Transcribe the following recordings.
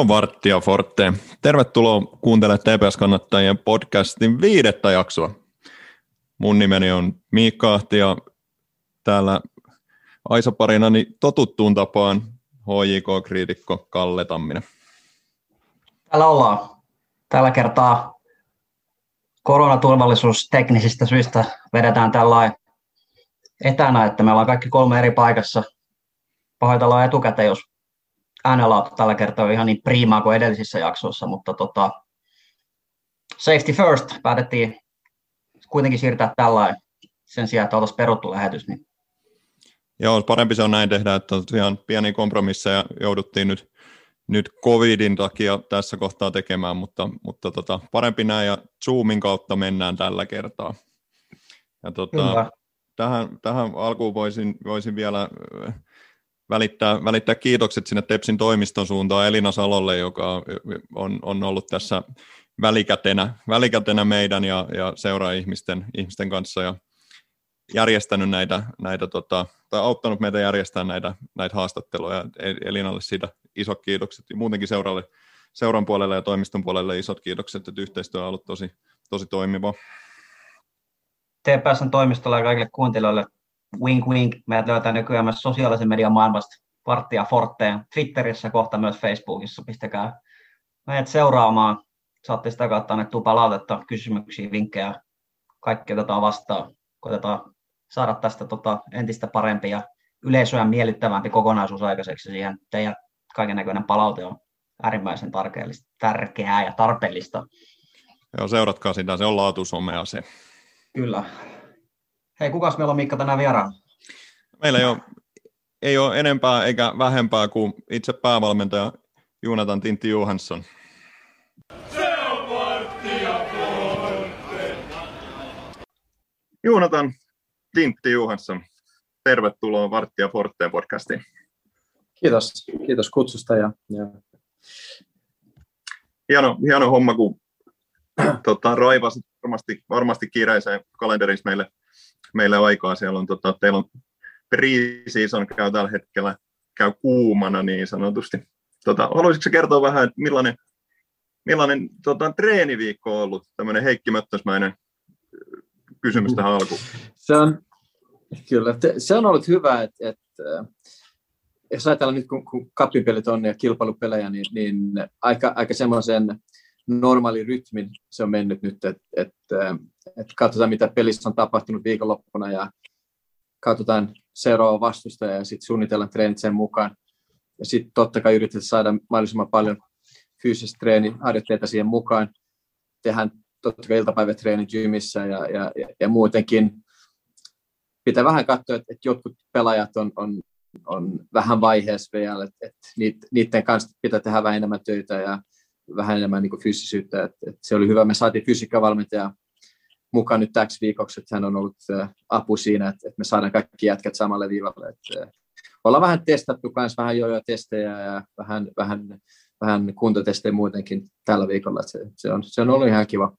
on Varttia Forte. Tervetuloa kuuntelemaan TPS-kannattajien podcastin viidettä jaksoa. Mun nimeni on Miikka Ahti ja täällä Aisa parinani totuttuun tapaan HJK-kriitikko Kalle Tamminen. Täällä ollaan. Tällä kertaa koronaturvallisuus teknisistä syistä vedetään tällä etänä, että me ollaan kaikki kolme eri paikassa. Pahoitellaan etukäteen, jos äänenlaatu tällä kertaa on ihan niin priimaa kuin edellisissä jaksoissa, mutta tota, safety first päätettiin kuitenkin siirtää tällä sen sijaan, että oltaisiin peruttu lähetys. Niin. Joo, parempi se on näin tehdä, että ihan pieni kompromisseja jouduttiin nyt, nyt covidin takia tässä kohtaa tekemään, mutta, mutta tota, parempi näin ja Zoomin kautta mennään tällä kertaa. Ja tota, tähän, tähän alkuun voisin, voisin vielä välittää, välittää kiitokset sinne Tepsin toimiston suuntaan Elina Salolle, joka on, on ollut tässä välikätenä, välikätenä meidän ja, ja seuraa-ihmisten ihmisten kanssa ja järjestänyt näitä, näitä tota, tai auttanut meitä järjestämään näitä, näitä haastatteluja. Elinalle siitä isot kiitokset ja muutenkin seuralle, seuran puolelle ja toimiston puolelle isot kiitokset, että yhteistyö on ollut tosi, tosi toimiva. TPSn toimistolla ja kaikille kuuntelijoille wink wink, meidät löytää nykyään myös sosiaalisen median maailmasta Varttia Forteen, Twitterissä, kohta myös Facebookissa, pistäkää meidät seuraamaan, saatte sitä kautta annettua palautetta, kysymyksiä, vinkkejä, kaikki otetaan vastaan, koitetaan saada tästä tota, entistä parempi ja yleisöä miellyttävämpi kokonaisuus aikaiseksi. Siihen teidän kaiken näköinen palaute on äärimmäisen tärkeää ja tarpeellista. Joo, seuratkaa sitä, se on laatusomea se. Kyllä, Hei, kukas meillä on Mikka tänään vieraana? Meillä ei ole, ei ole enempää eikä vähempää kuin itse päävalmentaja Jonathan Tintti Johansson. Se on Jonathan Tintti Johansson, tervetuloa Varttia Forteen podcastiin. Kiitos, kiitos kutsusta. Ja, ja... Hieno, hieno homma, kun tota, raivasit varmasti, varmasti kiireiseen kalenterissa meille meille aikaa. Siellä on, tota, teillä on pre-season käy tällä hetkellä käy kuumana niin sanotusti. Tota, haluaisitko kertoa vähän, että millainen, millainen tota, treeniviikko on ollut, tämmöinen Heikki Möttösmäinen kysymys tähän alkuun? Se on, kyllä, se on ollut hyvä, että, että jos ajatellaan nyt, kun, kun kappipelit on ja kilpailupelejä, niin, niin aika, aika semmoisen normaali rytmin se on mennyt nyt, että, että, että katsotaan mitä pelissä on tapahtunut viikonloppuna ja katsotaan seuraava vastustaja ja sitten suunnitellaan treenit sen mukaan. Ja sitten totta kai yritetään saada mahdollisimman paljon fyysistä treeniharjoitteita siihen mukaan. Tehdään totta kai iltapäivätreeni gymissä ja, ja, ja, ja muutenkin. Pitää vähän katsoa, että, että jotkut pelaajat on, on, on vähän vaiheessa vielä, että, että niiden kanssa pitää tehdä vähän enemmän töitä ja vähän enemmän niin fyysisyyttä. Et, et se oli hyvä. Me saatiin fysiikkavalmentaja mukaan nyt täksi viikoksi, että hän on ollut apu siinä, että, että me saadaan kaikki jätkät samalle viivalle. Että, ollaan vähän testattu myös vähän jo testejä ja vähän, vähän, vähän kuntotestejä muutenkin tällä viikolla. Se, se, on, se on ollut ihan kiva.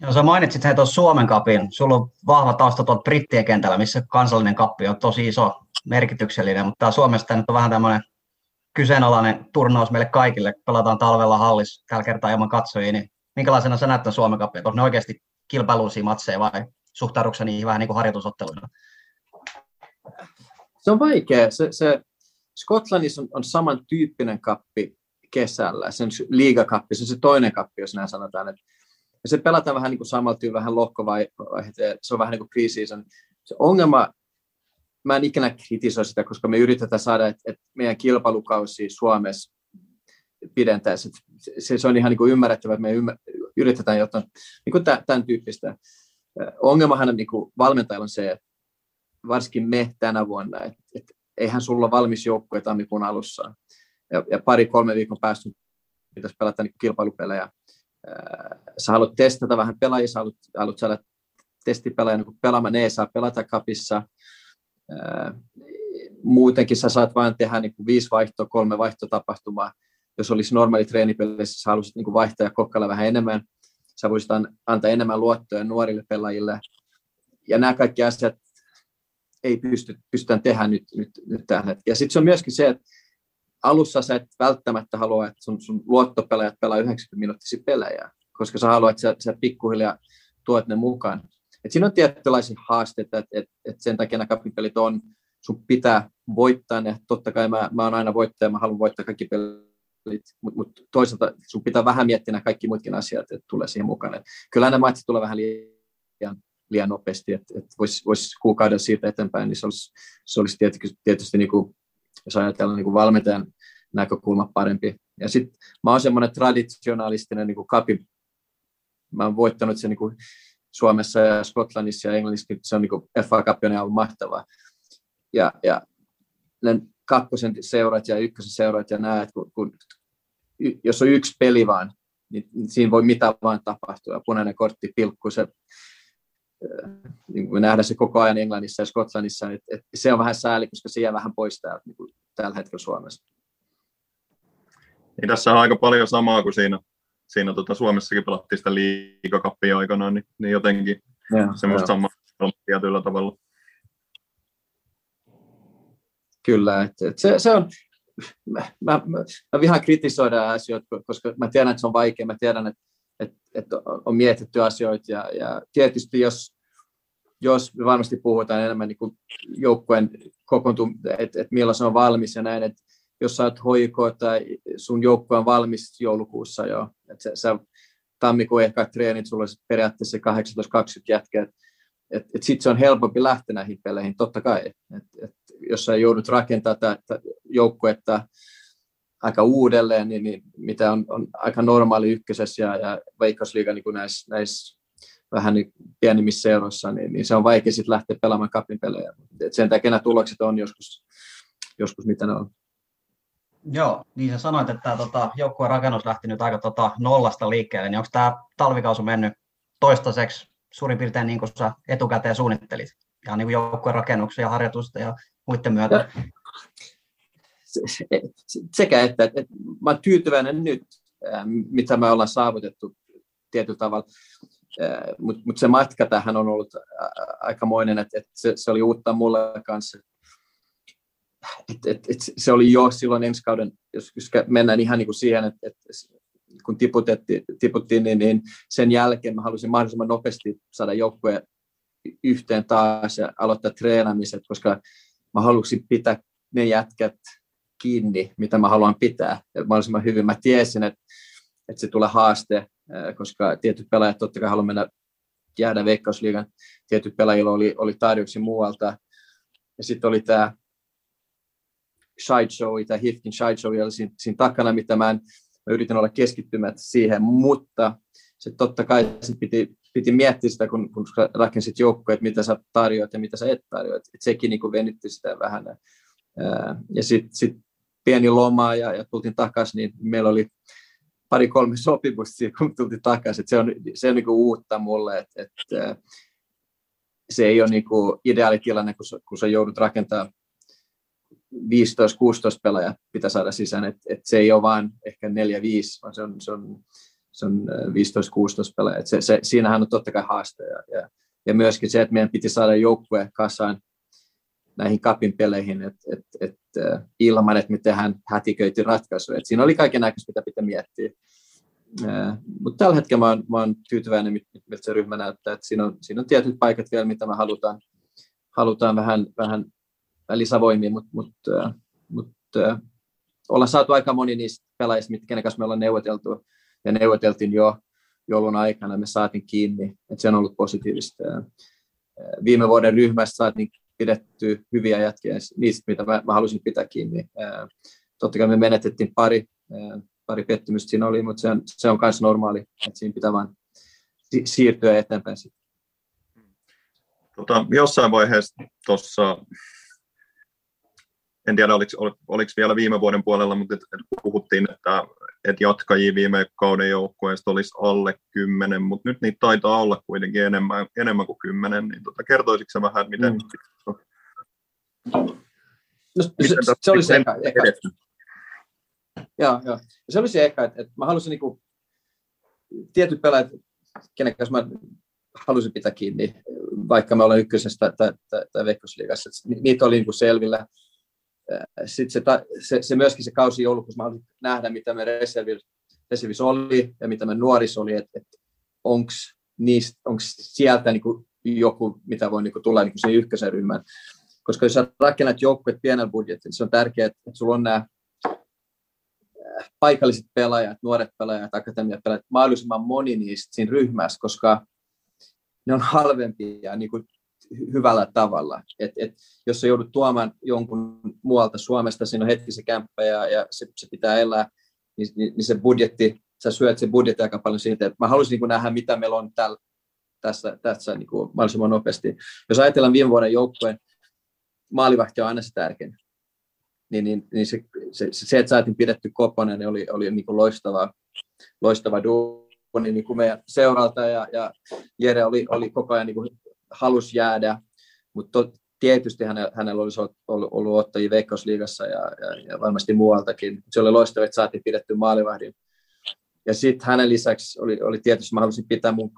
Joo, sä mainitsit hei tuossa Suomen kapin. Sulla on vahva tausta tuolta brittien kentällä, missä kansallinen kappi on tosi iso, merkityksellinen, mutta tämä Suomesta nyt on vähän tämmöinen kyseenalainen turnaus meille kaikille. Pelataan talvella hallis tällä kertaa ilman katsojia, niin minkälaisena sä näet Suomen kappia? Onko ne oikeasti kilpailuisia matseja vai suhtaudutko niihin vähän niin kuin harjoitusotteluina? Se on vaikea. Se, se Skotlannissa on, on samantyyppinen kappi kesällä. Se on liigakappi, se on se toinen kappi, jos näin sanotaan. Että ja se pelataan vähän niin kuin samalla tyyllä, vähän lohkovaiheet, se on vähän niin kuin pre-season. Se ongelma mä en ikinä kritisoi sitä, koska me yritetään saada, että, että meidän kilpailukausi Suomessa pidentäisi. Se, se on ihan niin ymmärrettävä, että me ymmär, yritetään jotain niin kuin tämän tyyppistä. Ongelmahan niin kuin valmentajalla on se, että varsinkin me tänä vuonna, että, että eihän sulla ole valmis joukkue tammikuun alussa. Ja, ja pari-kolme viikon päästä pitäisi pelata niin kilpailupelejä. Sä haluat testata vähän pelaajia, sä haluat, haluat saada testipelaaja niin pelaamaan, ne ei saa pelata kapissa muutenkin sä saat vain tehdä niin kuin viisi vaihtoa, kolme vaihtotapahtumaa. Jos olisi normaali treenipelissä, sä haluaisit niin vaihtaa ja kokkailla vähän enemmän. Sä voisit antaa enemmän luottoja nuorille pelaajille. Ja nämä kaikki asiat ei pysty, pystytään tehdä nyt, nyt, nyt tähän. Ja sitten se on myöskin se, että alussa sä et välttämättä halua, että sun, sun luottopelaajat pelaa 90 minuuttisia pelejä, koska sä haluat, että sä, sä pikkuhiljaa tuot ne mukaan. Et siinä on tietynlaisia haasteita, että et, et sen takia nämä kapipelit on, sun pitää voittaa ne. Totta kai mä, mä oon aina voittaja, mä haluan voittaa kaikki pelit, mutta mut toisaalta sun pitää vähän miettiä nämä kaikki muutkin asiat, että tulee siihen mukaan. Et kyllä nämä matsit tulee vähän liian, liian nopeasti, että et voisi vois kuukauden siitä eteenpäin, niin se olisi, se olisi tietysti, tietysti niin kuin, jos ajatellaan niin kuin valmentajan näkökulma parempi. Ja sitten mä oon semmoinen traditionalistinen niin kuin kapi, mä oon voittanut sen niin kuin Suomessa ja Skotlannissa ja Englannissa, se on niin kuin FA Cup on ollut mahtavaa. Ja, ja ne kakkosen seurat ja ykkösen seurat ja näet, kun, kun, jos on yksi peli vaan, niin siinä voi mitä vaan tapahtua. Ja punainen kortti pilkku, se, niin me nähdään se koko ajan Englannissa ja Skotlannissa, että, että se on vähän sääli, koska se jää vähän pois täältä niin kuin tällä hetkellä Suomessa. Niin tässä on aika paljon samaa kuin siinä, siinä tota Suomessakin pelattiin sitä liikakappia aikanaan, niin, niin jotenkin ja, semmoista samaa tietyllä tavalla. Kyllä, että, että se, se on, mä, mä, mä vihaan kritisoida asioita, koska mä tiedän, että se on vaikea, mä tiedän, että, että, että on mietitty asioita ja, ja tietysti jos, jos me varmasti puhutaan enemmän niin kuin joukkueen kokoontu, että, että milloin se on valmis ja näin, että jos sä oot hoiko tai sun joukkue on valmis joulukuussa jo, että sä, sä tammikuun ehkä treenit, sulla olisi periaatteessa 18-20 jätkeä, että et, et sitten se on helpompi lähteä näihin peleihin, totta kai. Et, et, jos sä joudut rakentamaan tätä joukkuetta aika uudelleen, niin, niin mitä on, on aika normaali ykkösessä ja, ja Veikkausliiga niin näissä, näissä vähän niin pienimmissä seuroissa, niin, niin se on vaikea sitten lähteä pelaamaan kapin pelejä. Et sen takia nämä tulokset on joskus, joskus mitä ne on. Joo, niin sä sanoit, että tota, joukkueen rakennus lähti nyt aika tota, nollasta liikkeelle, niin onko tämä talvikausi mennyt toistaiseksi suurin piirtein niin kuin sä etukäteen suunnittelit? Ja niin joukkueen rakennuksen ja harjoitusten ja muiden myötä? Sekä että, että, mä olen tyytyväinen nyt, mitä me ollaan saavutettu tietyllä tavalla. Mutta mut se matka tähän on ollut aikamoinen, että, että se, se oli uutta mulle kanssa et, et, et se oli jo silloin ensi kauden, jos, jos mennään ihan niin kuin siihen, että, että kun tiputtiin, niin, niin sen jälkeen mä halusin mahdollisimman nopeasti saada joukkueen yhteen taas ja aloittaa treenaamiset, koska mä halusin pitää ne jätkät kiinni, mitä mä haluan pitää ja mahdollisimman hyvin. Mä tiesin, että, että se tulee haaste, koska tietyt pelaajat totta kai haluaa mennä jäädä Veikkausliigan. Tietyt pelaajilla oli, oli tarjouksia muualta. Ja sitten oli tämä sideshow tai Hifkin sideshow oli siinä, siinä takana, mitä mä, en, mä yritin olla keskittymättä siihen, mutta se totta kai se piti, piti miettiä sitä, kun, kun rakensit joukkoja, että mitä sä tarjoat ja mitä sä et tarjoa. Et sekin niin venytti sitä vähän. Ja sitten sit pieni loma ja, ja tultiin takaisin, niin meillä oli pari-kolme sopimusta kun tultiin takaisin. Se on, se on niin uutta mulle, että et, se ei ole niin kuin ideaali tilanne, kun, kun sä joudut rakentamaan 15-16 pelaajaa pitää saada sisään, että et se ei ole vain ehkä 4-5, vaan se on, se on, se on 15-16 pelaajaa. Se, se, siinähän on totta kai haaste ja, ja, ja myöskin se, että meidän piti saada joukkue kasaan näihin kapin peleihin, että et, et, ilman, että me tehdään hätiköity ratkaisuja. Et siinä oli kaiken näköistä, mitä pitää miettiä. Mutta tällä hetkellä mä oon, mä oon tyytyväinen, miltä se ryhmä näyttää. Et siinä, on, siinä on tietyt paikat vielä, mitä me halutaan, halutaan vähän, vähän lisävoimia, mutta mut, mut, ollaan saatu aika moni niistä pelaajista, kenen kanssa me ollaan neuvoteltu, ja neuvoteltiin jo joulun aikana, me saatiin kiinni, että se on ollut positiivista. Viime vuoden ryhmästä saatiin pidetty hyviä jätkiä, niistä mitä mä, mä halusin pitää kiinni. Totta kai me menetettiin pari, pari pettymystä siinä oli, mutta se on, se on myös normaali, että siinä pitää vain siirtyä eteenpäin. Tota, jossain vaiheessa tuossa en tiedä oliko, oliko vielä viime vuoden puolella, mutta puhuttiin, että et jatkajia viime kauden joukkueesta olisi alle kymmenen, mutta nyt niitä taitaa olla kuitenkin enemmän, enemmän kuin kymmenen, niin tota, kertoisitko vähän, miten... Mm. No, se, se, se oli se eka. eka. Joo, joo. Se oli se eka, että, että mä halusin niin kuin, tietyt pelaajat, kenen kanssa mä halusin pitää kiinni, vaikka me ollaan ykkösestä tai, tai, tai Veikkosliigassa, niitä oli niin kuin selvillä sitten se, se, se, myöskin se kausi joulukuussa, mä haluaisin nähdä, mitä me reservissä oli ja mitä me nuorissa oli, että et, onko sieltä niin kuin joku, mitä voi niin kuin tulla niin kuin siihen ykkösen ryhmään. Koska jos sä rakennat joukkueet pienellä budjetilla, se on tärkeää, että, sulla on nämä paikalliset pelaajat, nuoret pelaajat, akatemiat pelaajat, mahdollisimman moni niistä siinä ryhmässä, koska ne on halvempia niin kuin hyvällä tavalla. Et, et, jos sä joudut tuomaan jonkun muualta Suomesta, siinä on hetki se kämppä ja, ja se, se pitää elää, niin, niin, niin se budjetti, sä syöt se budjetti aika paljon siitä. Et mä haluaisin niin nähdä, mitä meillä on täällä, tässä, tässä niin kuin mahdollisimman nopeasti. Jos ajatellaan viime vuoden joukkueen, maalivahti on aina se tärkein. Niin, niin, niin se, se, se, että saatiin pidetty Koponen, niin oli, oli niin kuin loistava, loistava duuni niin kuin meidän seuralta ja, ja Jere oli, oli koko ajan niin kuin halus jäädä, mutta tietysti hänellä, hänellä olisi ollut, ollut ottajia Veikkausliigassa ja, ja, ja, varmasti muualtakin. Se oli loistava, että saatiin pidetty maalivahdin. Ja sitten hänen lisäksi oli, oli tietysti, mä halusin pitää mun,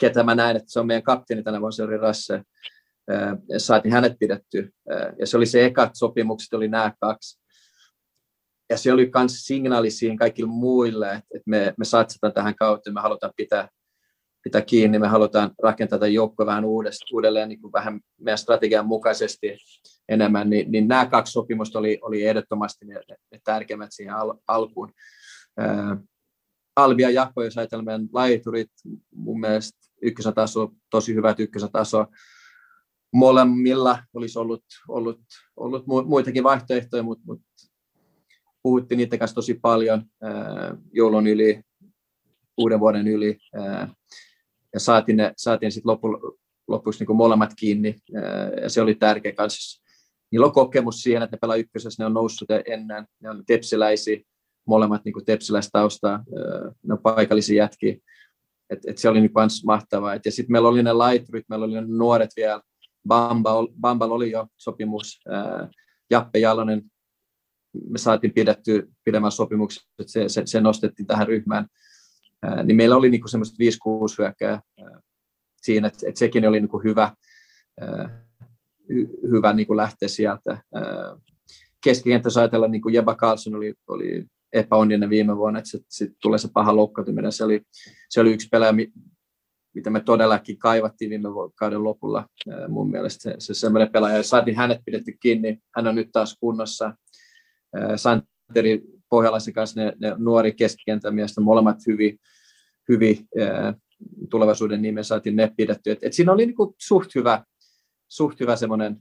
ketä mä näin, että se on meidän kapteeni tänä vuonna, se oli Rasse. Ja saatiin hänet pidetty. Ja se oli se ekat sopimukset, oli nämä kaksi. Ja se oli myös signaali siihen kaikille muille, että me, me satsataan tähän kautta, me halutaan pitää pitää kiinni. Me halutaan rakentaa tätä joukkoa vähän uudestaan, uudelleen niin kuin vähän meidän strategian mukaisesti enemmän, niin, niin nämä kaksi sopimusta oli, oli ehdottomasti ne, ne tärkeimmät siihen al, alkuun. Ää, Alvi ja Jakko, jos ajatellaan meidän laiturit, mun mielestä ykkösataso, tosi hyvät ykkösataso. Molemmilla olisi ollut, ollut, ollut muitakin vaihtoehtoja, mutta, mutta puhuttiin niiden kanssa tosi paljon ää, joulun yli, uuden vuoden yli. Ää, ja saatiin, ne, saatiin sitten lopu, lopuksi niin molemmat kiinni, ja se oli tärkeä kanssa. Niillä on kokemus siihen, että ne pelaa ykkösessä, ne on noussut ennen, ne on tepsiläisiä, molemmat niin tepsiläistaustaa, ne on paikallisia jätkiä. Et, et se oli niin mahtavaa. Et, ja sitten meillä oli ne laiturit, meillä oli ne nuoret vielä, Bamba, Bamba oli jo sopimus, ää, Jappe Jalonen, me saatiin pidetty pidemmän sopimuksen, että se, se, se, nostettiin tähän ryhmään niin meillä oli niin semmoista 5-6 hyökkää siinä, että, että sekin oli niin hyvä, hyvä niin lähteä sieltä. Keskikenttässä ajatella, niin kuin Jeba Carlson oli, oli epäonninen viime vuonna, että sitten sit tulee se paha loukkaantuminen. Se oli, se oli yksi pelaaja, mitä me todellakin kaivattiin viime kauden lopulla mun mielestä. Se, se semmoinen pelaaja, saatiin hänet pidetty kiinni, hän on nyt taas kunnossa. Santeri pohjalaisen kanssa ne, ne nuori keskikentämiestä, molemmat hyvin, hyvin ää, tulevaisuuden nimeen saatiin ne pidetty. Et, et siinä oli niinku suht hyvä, suht hyvä semmoinen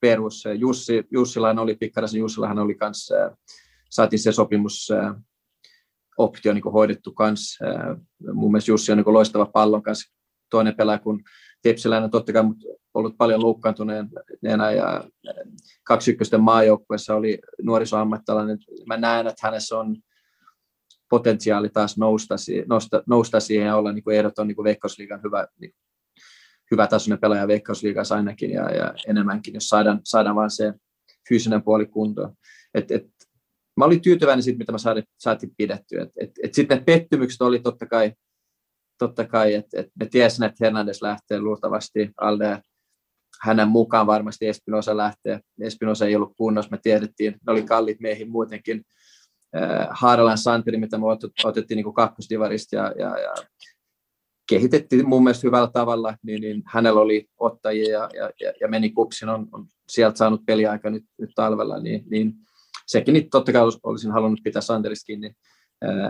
perus. Jussi, Jussilahan oli, Pikkarasen Jussilahan oli kanssa, saatiin se sopimus ää, optio niin hoidettu kanssa. Mun mielestä Jussi on niin loistava pallon kanssa. Toinen pelaaja, kun Tepsiläinen totta kai ollut paljon loukkaantuneena ja kaksi ykkösten maajoukkueessa oli nuorisoammattilainen. Mä näen, että hänessä on potentiaali taas nousta, nousta, nousta siihen ja olla niin kuin ehdoton niin kuin Veikkausliigan hyvä, niin, hyvä tasoinen pelaaja Veikkausliigassa ainakin ja, ja enemmänkin, jos saadaan, saadaan vain se fyysinen puoli kuntoon. Et, et, mä olin tyytyväinen siitä, mitä mä saatiin, pidettyä. Et, et, et sitten pettymykset oli totta kai totta kai, että, että me tiesin, että Hernandez lähtee luultavasti alle hänen mukaan varmasti Espinosa lähtee. Espinosa ei ollut kunnossa, me tiedettiin, ne oli kalliit miehiä muutenkin. Äh, Haaralan Santeri, mitä me otettiin niin kakkosdivarista ja, ja, ja kehitettiin mun mielestä hyvällä tavalla, niin, niin hänellä oli ottajia ja, ja, ja, ja meni kupsin, on, on sieltä saanut peliaika nyt, nyt talvella, niin, niin sekin niin totta kai olisin halunnut pitää Santerista kiinni.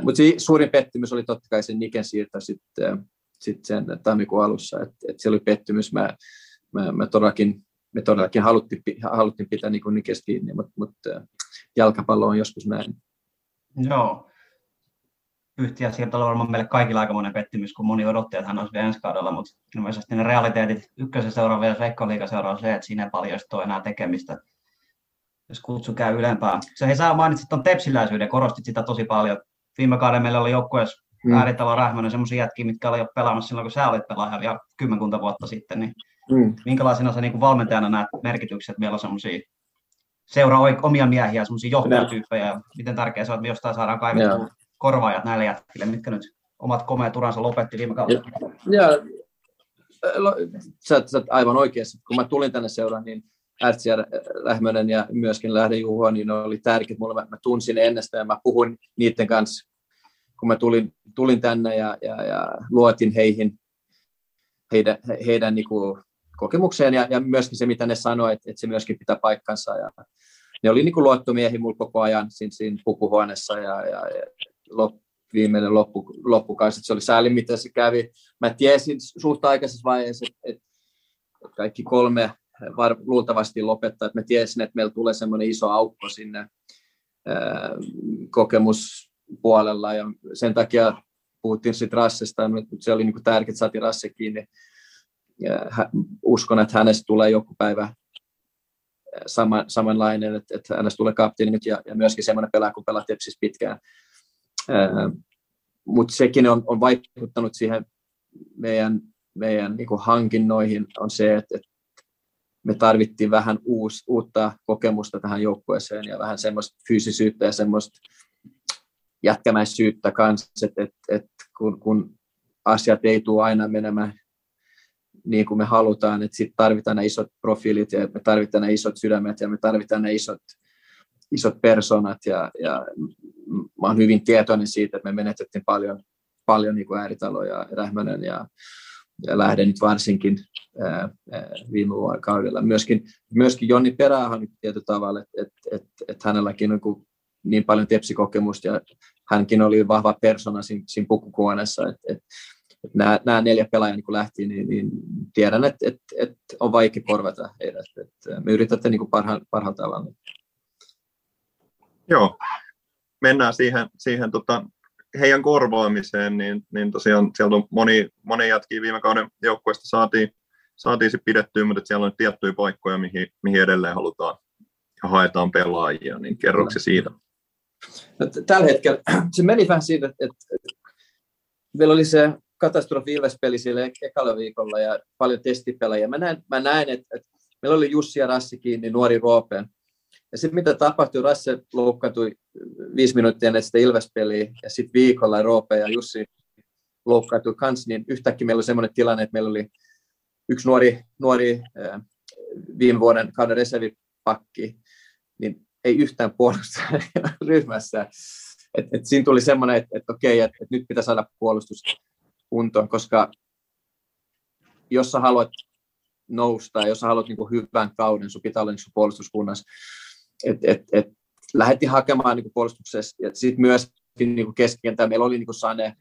Mutta suurin pettymys oli totta kai sen Niken siirto sitten sit sen tammikuun alussa, että et se oli pettymys. Mä, mä, mä todellakin, me todellakin haluttiin, haluttiin pitää niin Nikestä kiinni, mutta mut, jalkapallo on joskus näin. Joo. Yhtiä sieltä oli varmaan meille kaikilla aikamoinen pettymys, kun moni odotti, että hän olisi vielä ensi kaudella, mutta ilmeisesti ne realiteetit ykkösen seuraava ja Veikko seuraava se, että siinä ei paljon ole enää tekemistä jos kutsu käy ylempään. Se ei saa mainitsit tuon tepsiläisyyden, korostit sitä tosi paljon viime kauden meillä oli joukkueessa mm. äärittävä Rähmänen semmoisia jätkiä, mitkä oli jo pelaamassa silloin, kun sä olit pelaaja vielä kymmenkunta vuotta sitten, niin mm. minkälaisena sä niin valmentajana näet merkitykset, että meillä on semmoisia seuraa omia miehiä, semmoisia johtajatyyppejä, ja miten tärkeää se on, että me jostain saadaan kaivettua yeah. korvaajat näille jätkille, mitkä nyt omat komeat uransa lopetti viime kaudella. Ja, ja, sä, sä aivan oikeassa. Kun mä tulin tänne seuraan, niin Ärtsi ja Lähmönen ja myöskin Lähde Juho, niin oli tärkeät mulle. Mä, mä tunsin ennestään ja mä puhuin niiden kanssa, kun mä tulin, tulin tänne ja, ja, ja luotin heihin, heidän, heidän niin kuin kokemukseen ja, ja myöskin se, mitä ne sanoivat, että, että se myöskin pitää paikkansa. Ja ne oli niin kuin luottomiehi mulla koko ajan siinä, siinä pukuhuoneessa ja, ja, ja lop, viimeinen loppu, loppukausi. Se oli sääli, mitä se kävi. Mä tiesin suht aikaisessa vaiheessa, että, että kaikki kolme var, luultavasti lopettaa. Että mä tiesin, että meillä tulee semmoinen iso aukko sinne ää, kokemuspuolella ja sen takia puhuttiin sitten Rassesta, mutta se oli niin tärkeää, että saatiin Rasse kiinni. Ja uskon, että hänestä tulee joku päivä sama, samanlainen, että, että hänestä tulee kapteeni nyt ja, ja myöskin semmoinen pelaaja, kun pelaa Tepsis pitkään. Mutta sekin on, on vaikuttanut siihen meidän, meidän niin hankinnoihin, on se, että, että me tarvittiin vähän uus, uutta kokemusta tähän joukkueeseen ja vähän semmoista fyysisyyttä ja semmoista jätkämäisyyttä kanssa, että, että, että kun, kun asiat ei tule aina menemään niin kuin me halutaan, että sitten tarvitaan ne isot profiilit ja me tarvitaan ne isot sydämet ja me tarvitaan ne isot, isot personat ja, ja mä olen hyvin tietoinen siitä, että me menetettiin paljon, paljon niin kuin Ääritalo ja Rähmönen ja, ja lähden nyt varsinkin viime kaudella. Myöskin, myöskin Jonni Perähän tietyllä tavalla, että et, et, et hänelläkin on niin, niin paljon tepsikokemusta ja hänkin oli vahva persona siinä, siinä pukukuonessa, että et, et nämä, nämä neljä pelaajaa niin lähti, niin, niin tiedän, että et, et on vaikea korvata heidät. Et me yritämme niin parhaan, parhaalla tavalla. Joo, mennään siihen, siihen tota, heidän korvaamiseen, niin, niin tosiaan sieltä on moni, moni jätkiä viime kauden joukkueesta saatiin, saatiin se pidettyä, mutta siellä on tiettyjä paikkoja, mihin, mihin edelleen halutaan ja haetaan pelaajia, niin kerroksi siitä? No, tällä hetkellä se meni vähän siitä, että, että meillä oli se katastrofi Ilves-peli siellä ekalla viikolla ja paljon testipelejä. Mä näin, mä näin että, että meillä oli Jussi ja Rassi kiinni, nuori Roopeen. Ja sitten mitä tapahtui, Rasse loukkaantui viisi minuuttia ennen sitä Ilves-peliä, ja sitten viikolla Roope ja Jussi loukkaantui kanssa, niin yhtäkkiä meillä oli semmoinen tilanne, että meillä oli yksi nuori, nuori viime vuoden kauden reservipakki, niin ei yhtään puolusta ryhmässä. Et, et siinä tuli semmoinen, että et okei, että et nyt pitää saada puolustus kuntoon, koska jos sä haluat nousta ja jos sä haluat niin hyvän kauden, sun pitää olla niin puolustuskunnassa et, et, et lähdettiin hakemaan niin puolustuksessa ja sitten myös niin keskikentällä meillä oli niin Sane,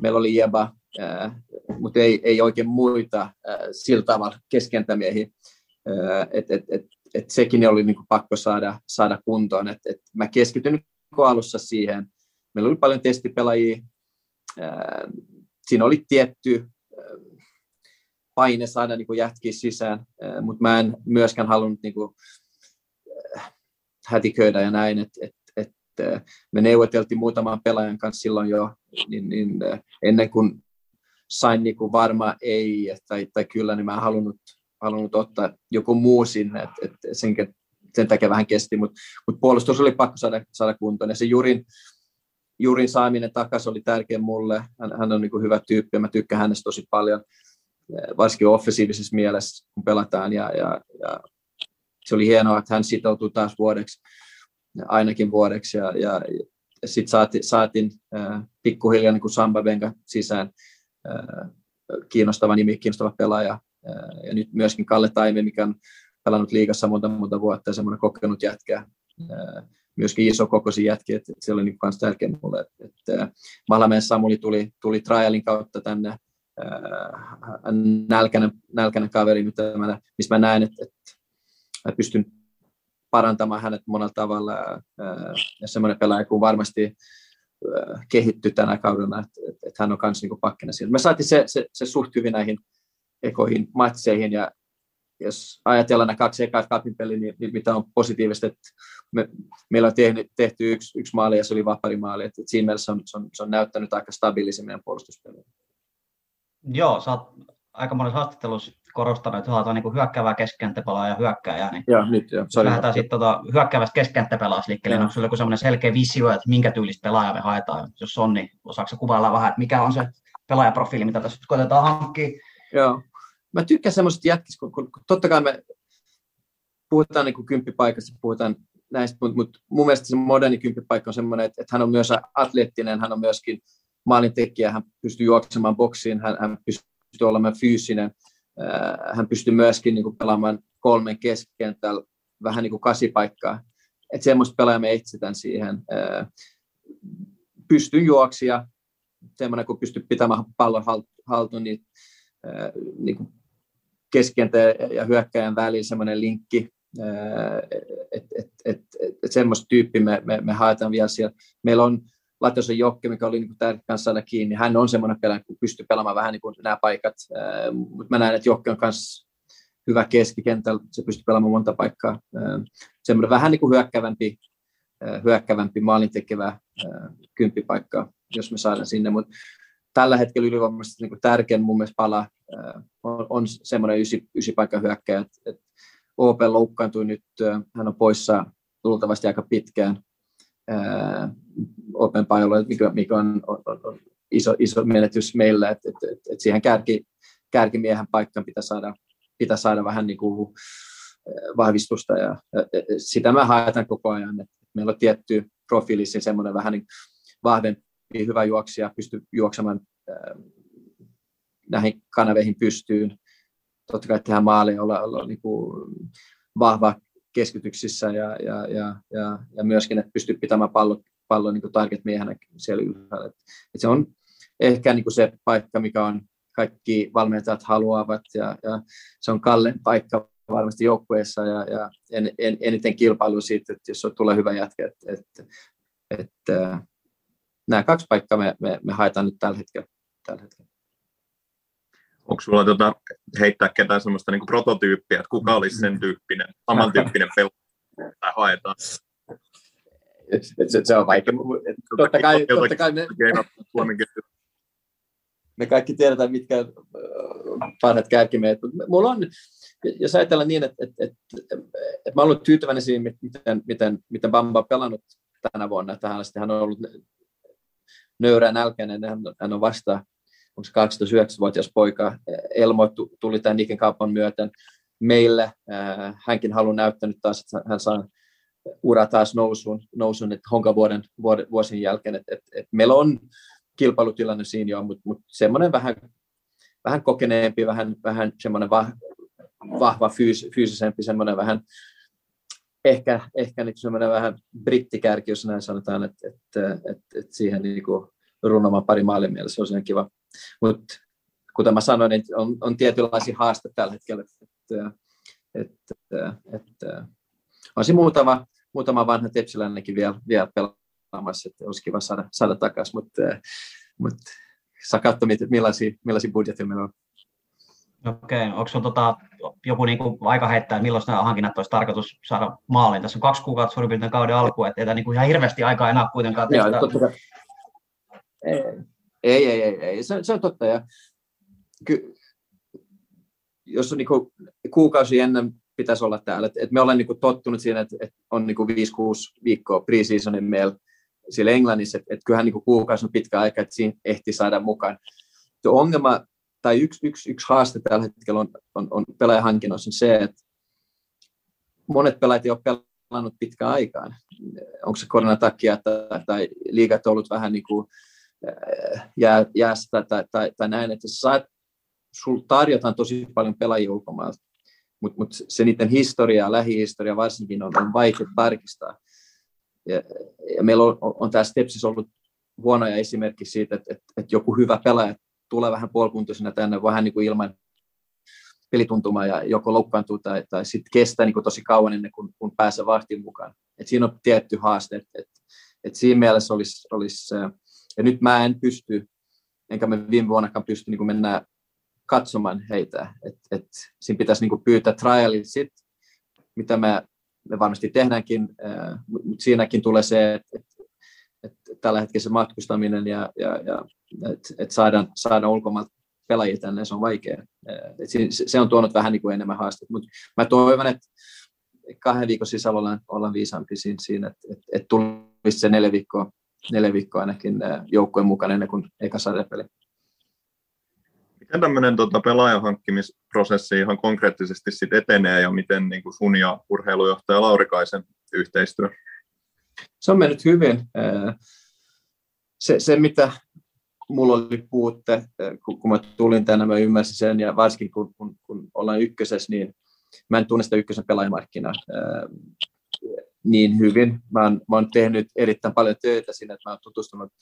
meillä oli Jeba, mutta ei, ei oikein muita sillä tavalla keskentämiehiä. Et, et, et, et sekin oli niin pakko saada, saada kuntoon. Et, et mä keskityn nyt alussa siihen. Meillä oli paljon testipelaajia. Siinä oli tietty paine saada niin jätkiä sisään, mutta mä en myöskään halunnut niin kuin, hätiköidä ja näin, että et, et, me neuvoteltiin muutaman pelaajan kanssa silloin jo, niin, niin ennen kuin sain niin kuin varma ei tai, tai kyllä, niin mä en halunnut, halunnut ottaa joku muu sinne, että et sen, sen takia vähän kesti, mutta mut puolustus oli pakko saada, saada kuntoon, ja se Jurin, Jurin saaminen takaisin oli tärkeä mulle, hän, hän on niin kuin hyvä tyyppi, ja mä tykkään hänestä tosi paljon, varsinkin offensiivisessa mielessä, kun pelataan, ja, ja, ja se oli hienoa, että hän sitoutui taas vuodeksi, ainakin vuodeksi, ja, ja, ja sitten saatiin, saatiin äh, pikkuhiljaa niin kuin Samba Benga sisään, äh, kiinnostava nimi, kiinnostava pelaaja, äh, ja nyt myöskin Kalle Taime, mikä on pelannut liigassa monta monta vuotta ja semmoinen kokenut jätkä, myöskin iso kokoisia jätkiä, että, se oli niin tärkeä mulle. Että, että Malameen Samuli tuli, tuli trialin kautta tänne, nälkäinen, nälkäinen kaveri, missä mä näen, että, että mä pystyn parantamaan hänet monella tavalla ja semmoinen pelaaja, kun varmasti kehittyy tänä kaudella, että, että, hän on myös niin pakkina siinä. Me saatiin se, se, se suht hyvin näihin ekoihin matseihin ja jos ajatellaan nämä kaksi ekaa kapin peliä, niin, niin, mitä on positiivista, että me, meillä on tehty, tehty yksi, yksi maali ja se oli vaparimaali, että, siinä mielessä on, se on, se on näyttänyt aika stabiilisen meidän puolustuspeliä. Joo, sä oot aika monessa haastattelussa korostanut, että halutaan niin hyökkäävää keskenttäpelaa ja hyökkääjää, niin Joo, nyt jo. Sorry. lähdetään sitten tota, hyökkäävästä keskenttäpelaa liikkeelle, niin onko sulla joku sellainen selkeä visio, että minkä tyylistä pelaajaa me haetaan? Jos on, niin osaako kuvailla vähän, että mikä on se pelaajaprofiili, mitä tässä koitetaan, hankkia? Joo, mä tykkään semmoisesta jätkistä, kun, kun, totta kai me, puhutaan niin kymppipaikasta, puhutaan näistä, mutta, mutta mun mielestä se moderni kymppipaikka on semmoinen, että, että hän on myös atleettinen, hän on myöskin maalintekijä, hän pystyy juoksemaan boksiin, hän, hän pystyy olemaan fyysinen, hän pystyy myöskin niin kuin pelaamaan kolmen keskentällä vähän niin kuin kasipaikkaa. Että semmoista pelaajaa me etsitään siihen. Pystyn juoksia, semmoinen kun pystyy pitämään pallon haltuun, niin, niin kuin keskentä ja hyökkäjän väliin semmoinen linkki, että et, et, et, et semmoista tyyppiä me, me, me haetaan vielä siellä. Meillä on Latiosen Jokke, mikä oli niin tärkeä kanssa saada kiinni. Hän on semmoinen pelaaja, kun pystyy pelaamaan vähän niin kuin nämä paikat. Mutta mä näen, että Jokke on myös hyvä keskikentällä, se pystyy pelaamaan monta paikkaa. Semmoinen vähän niin kuin hyökkävämpi, hyökkävämpi maalin tekevä kymppipaikkaa, jos me saadaan sinne. Mutta tällä hetkellä ylivoimaisesti niin tärkein mun mielestä pala on, on semmoinen ysi, ysi paikan hyökkäjä. Et, OP loukkaantui nyt, hän on poissa luultavasti aika pitkään Open Pajolla, mikä, mikä on, on, on, iso, iso menetys meillä, että et, et, et siihen kärki, kärkimiehen paikkaan pitää saada, pitää saada vähän niin kuin vahvistusta ja, ja sitä mä haetaan koko ajan, että meillä on tietty profiili, semmoinen vähän niin vahvempi, hyvä juoksija, pystyy juoksemaan äh, näihin kanaveihin pystyyn. Totta kai tehdään maaleja, olla, olla niin kuin vahva keskityksissä ja, ja, ja, ja, ja myöskin, että pystyy pitämään pallon, pallon niin target miehenä siellä ylhäällä. Et, et se on ehkä niin kuin se paikka, mikä on kaikki valmentajat haluavat ja, ja se on kallen paikka varmasti joukkueessa ja, ja en, en, eniten kilpailu siitä, että jos tulee hyvä jätkä. Että, että, että, nämä kaksi paikkaa me, me, me haetaan nyt tällä hetkellä. Tällä hetkellä. Onko sulla tota, heittää ketään sellaista niin prototyyppiä, että kuka olisi sen tyyppinen, samantyyppinen pelaaja, tai haetaan? Se, se on vaikea. Totta kai, totta kai me, me kaikki tiedetään, mitkä parhaat kärkimiehet. Mulla on, jos ajatellaan niin, että, että, että, että mä olen tyytyväinen siihen, miten, miten, miten Bamba on pelannut tänä vuonna. Tähän asti hän on ollut nöyrä nälkäinen, hän, hän on vasta onko se 12-9-vuotias poika, Elmo tuli tämän Niken kaupan myöten meille. Hänkin haluaa näyttää nyt taas, että hän saa ura taas nousuun, nousuun että honka vuoden, vuosien jälkeen. Että, että, että meillä on kilpailutilanne siinä jo, mutta, mutta semmoinen vähän, vähän kokeneempi, vähän, vähän semmoinen vah, vahva fyys, fyysisempi, semmoinen vähän ehkä, ehkä niin semmoinen vähän brittikärki, jos näin sanotaan, että, että, että, että siihen niin kuin pari maalin mielessä, se olisi ihan kiva. Mutta kuten mä sanoin, niin on, on tietynlaisia haasteita tällä hetkellä, että, että, että, että olisi muutama, muutama vanha tepsiläinenkin vielä, vielä pelaamassa, että olisi kiva saada, saada takaisin, mutta, mutta saa katsoa, millaisia, millaisia budjetteja meillä on. Okei, onko sinulla tota, joku niinku aika heittää, milloin nämä hankinnat olisi tarkoitus saada maaliin? Tässä on kaksi kuukautta suurin piirtein kauden alku, että ei niinku ihan hirveästi aikaa enää kuitenkaan Joo, totta kai. Ei, ei, ei, ei, ei. Se, se on totta. Ja ky, jos on niinku kuukausi ennen pitäisi olla täällä. Et, et me ollaan niinku tottunut siihen, että et on niinku 5-6 viikkoa pre-seasonin meillä siellä Englannissa, että et kyllähän niinku kuukausi on pitkä aika, että siinä ehti saada mukaan. Tuo ongelma tai yksi, yksi, yksi haaste tällä hetkellä on, on, on pelaajahankinnoissa on se, että monet pelaajat eivät ole pelannut pitkään aikaan. Onko se koronan takia tai, tai liigat ollut vähän niin kuin jää, jäästä tai, tai, tai näin, että sä saat, sul tarjotaan tosi paljon pelaajia ulkomailta, mutta mut se niiden historia, lähihistoria varsinkin on, on vaikea tarkistaa. Ja, ja meillä on, on tässä Stepsissä ollut huonoja esimerkki siitä, että, että, että joku hyvä pelaaja tulee vähän puolikuntoisena tänne vähän niin kuin ilman pelituntumaa ja joko loukkaantuu tai, tai sitten kestää niin kuin tosi kauan ennen kuin, kun pääsee vahtiin mukaan. Et siinä on tietty haaste, että et, et siinä mielessä olisi, olisi ja nyt mä en pysty, enkä me viime vuonnakaan pysty niin mennä katsomaan heitä. Et, et siinä pitäisi niin pyytää trialit sit, mitä me, me varmasti tehdäänkin, äh, mutta siinäkin tulee se, että et, et tällä hetkellä se matkustaminen ja, ja, ja että et saadaan, saadaan ulkomailta pelaajia tänne, se on vaikea. Et se, se on tuonut vähän niin kuin enemmän haasteita, mutta mä toivon, että kahden viikon sisällä ollaan, ollaan viisaampi siinä, että et, et tulisi se neljä viikkoa neljä viikkoa ainakin joukkueen mukana ennen kuin eka sarjapeli. Miten tämmöinen tota, pelaajan hankkimisprosessi ihan konkreettisesti sit etenee ja miten niin kuin sun ja urheilujohtaja Laurikaisen yhteistyö? Se on mennyt hyvin. Se, se mitä mulla oli puutte, kun, kun mä tulin tänne, mä ymmärsin sen, ja varsinkin kun, kun, kun ollaan ykkösessä, niin mä en tunne sitä ykkösen pelaajamarkkinaa niin hyvin. Mä oon, mä oon tehnyt erittäin paljon töitä siinä, että mä oon tutustunut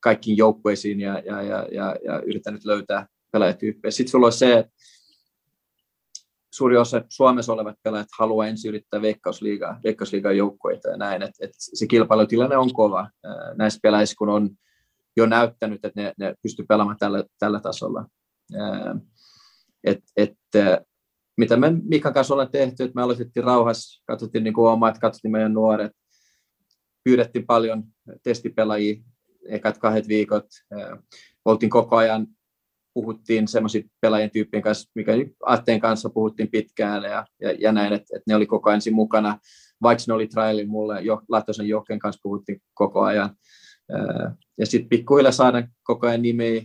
kaikkiin joukkueisiin ja, ja, ja, ja, ja yrittänyt löytää pelaajatyyppejä. Sitten sulla on se, että suuri osa Suomessa olevat pelaajat haluaa ensin yrittää veikkausliigaa, veikkausliigan joukkueita ja näin, että, että se kilpailutilanne on kova näissä pelaajissa, kun on jo näyttänyt, että ne, ne pystyy pelaamaan tällä, tällä tasolla. Et, et, mitä me Mikan kanssa ollaan tehty, että me aloitettiin rauhassa, katsottiin niin omat, katsottiin meidän nuoret, pyydettiin paljon testipelaajia ekat kahdet viikot. Oltiin koko ajan, puhuttiin semmoisia pelaajien tyyppien kanssa, mikä Atteen kanssa puhuttiin pitkään ja, ja, ja näin, että, että ne oli koko ajan mukana. Vaikka ne oli trialin mulle, jo, Lahtosen Jokken kanssa puhuttiin koko ajan. Ja sitten pikkuhiljaa saadaan koko ajan nimeä,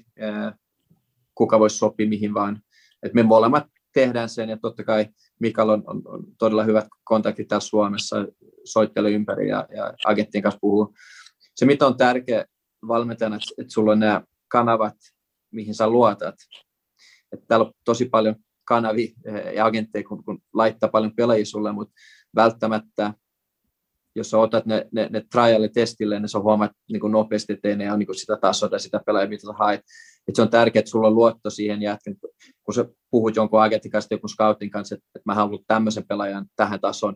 kuka voisi sopia mihin vaan. Et me molemmat tehdään sen ja totta kai Mikael on, on, on todella hyvät kontaktit täällä Suomessa, soittelee ympäri ja, ja agenttien kanssa puhuu. Se, mitä on tärkeä valmentajana, että, että sulla on nämä kanavat, mihin sä luotat. Että täällä on tosi paljon kanavia eh, ja agentteja, kun, kun laittaa paljon pelaajia sulle, mutta välttämättä, jos sä otat ne, ne, ne trial-testille, niin sä huomaat niin kuin nopeasti, että ne ole niin kuin sitä tasoa tai sitä pelaajia, mitä sä haet. Et se on tärkeää, että sulla on luotto siihen jätkän, kun sä puhut jonkun agentin kanssa, jonkun scoutin kanssa, että, että mä haluan tämmöisen pelaajan tähän tasoon,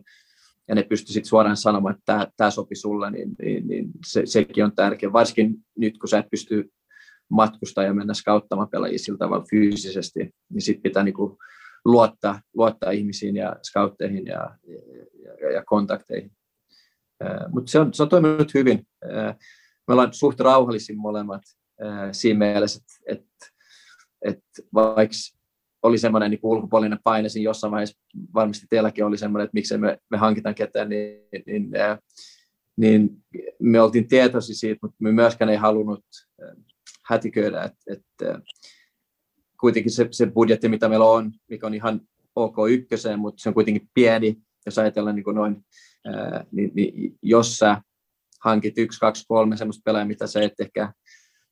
ja ne pystyy sitten suoraan sanomaan, että tämä, sopi sulle, niin, niin, niin se, sekin on tärkeä. Varsinkin nyt, kun sä et pysty matkustaa ja mennä skauttamaan pelaajia sillä tavalla fyysisesti, niin sitten pitää niinku luottaa, luottaa ihmisiin ja scoutteihin ja, ja, ja kontakteihin. Mutta se on, se on toiminut hyvin. Me ollaan suht rauhallisin molemmat siinä mielessä, että et, et vaikka oli semmoinen niin ulkopuolinen paine siinä jossain vaiheessa, varmasti teilläkin oli semmoinen, että miksei me, me hankitaan ketään, niin, niin, niin me oltiin tietoisia siitä, mutta me myöskään ei halunnut hätiköidä, että, että kuitenkin se, se budjetti, mitä meillä on, mikä on ihan OK ykköseen, mutta se on kuitenkin pieni, jos ajatellaan niin kuin noin, niin, niin jos sä hankit yksi, kaksi, kolme semmoista pelaajaa, mitä sä et ehkä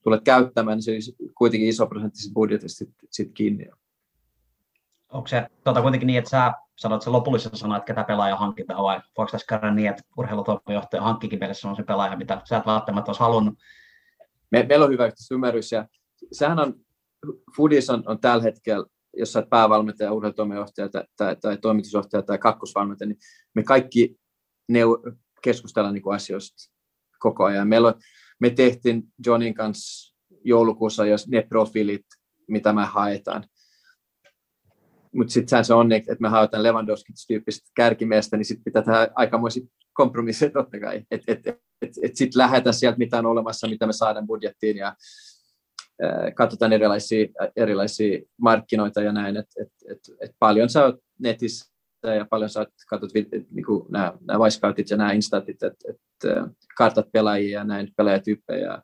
tulet käyttämään, niin se olisi kuitenkin iso prosentti budjetista sit, sit kiinni onko se tota, kuitenkin niin, että sä sanoit se lopullisessa sana, että ketä pelaaja hankitaan, vai voiko tässä käydä niin, että urheilutoimijohtaja hankkikin meille se pelaaja, mitä sä et välttämättä olisi halunnut? Me, meillä on hyvä ymmärrys, ja sehän on, Foodis on, on tällä hetkellä, jos sä oot päävalmentaja, urheilutoimijohtaja tai, tai, tai toimitusjohtaja tai kakkosvalmentaja, niin me kaikki neu- keskustellaan niin asioista koko ajan. Meillä on, me tehtiin Johnin kanssa joulukuussa jos ne profiilit, mitä me haetaan mutta sitten se on, että me haetaan Lewandowski-tyyppistä kärkimiestä, niin sitten pitää tehdä aikamoisia kompromisseja totta kai. Että et, et, et, sitten lähdetään sieltä, mitä on olemassa, mitä me saadaan budjettiin ja äh, katsotaan erilaisia, erilaisia markkinoita ja näin. Että et, et, et paljon sä oot netissä ja paljon sä katsot niin nämä, Wisecountit ja nämä Instatit, että et, kartat pelaajia ja näin pelaajatyyppejä. Ja,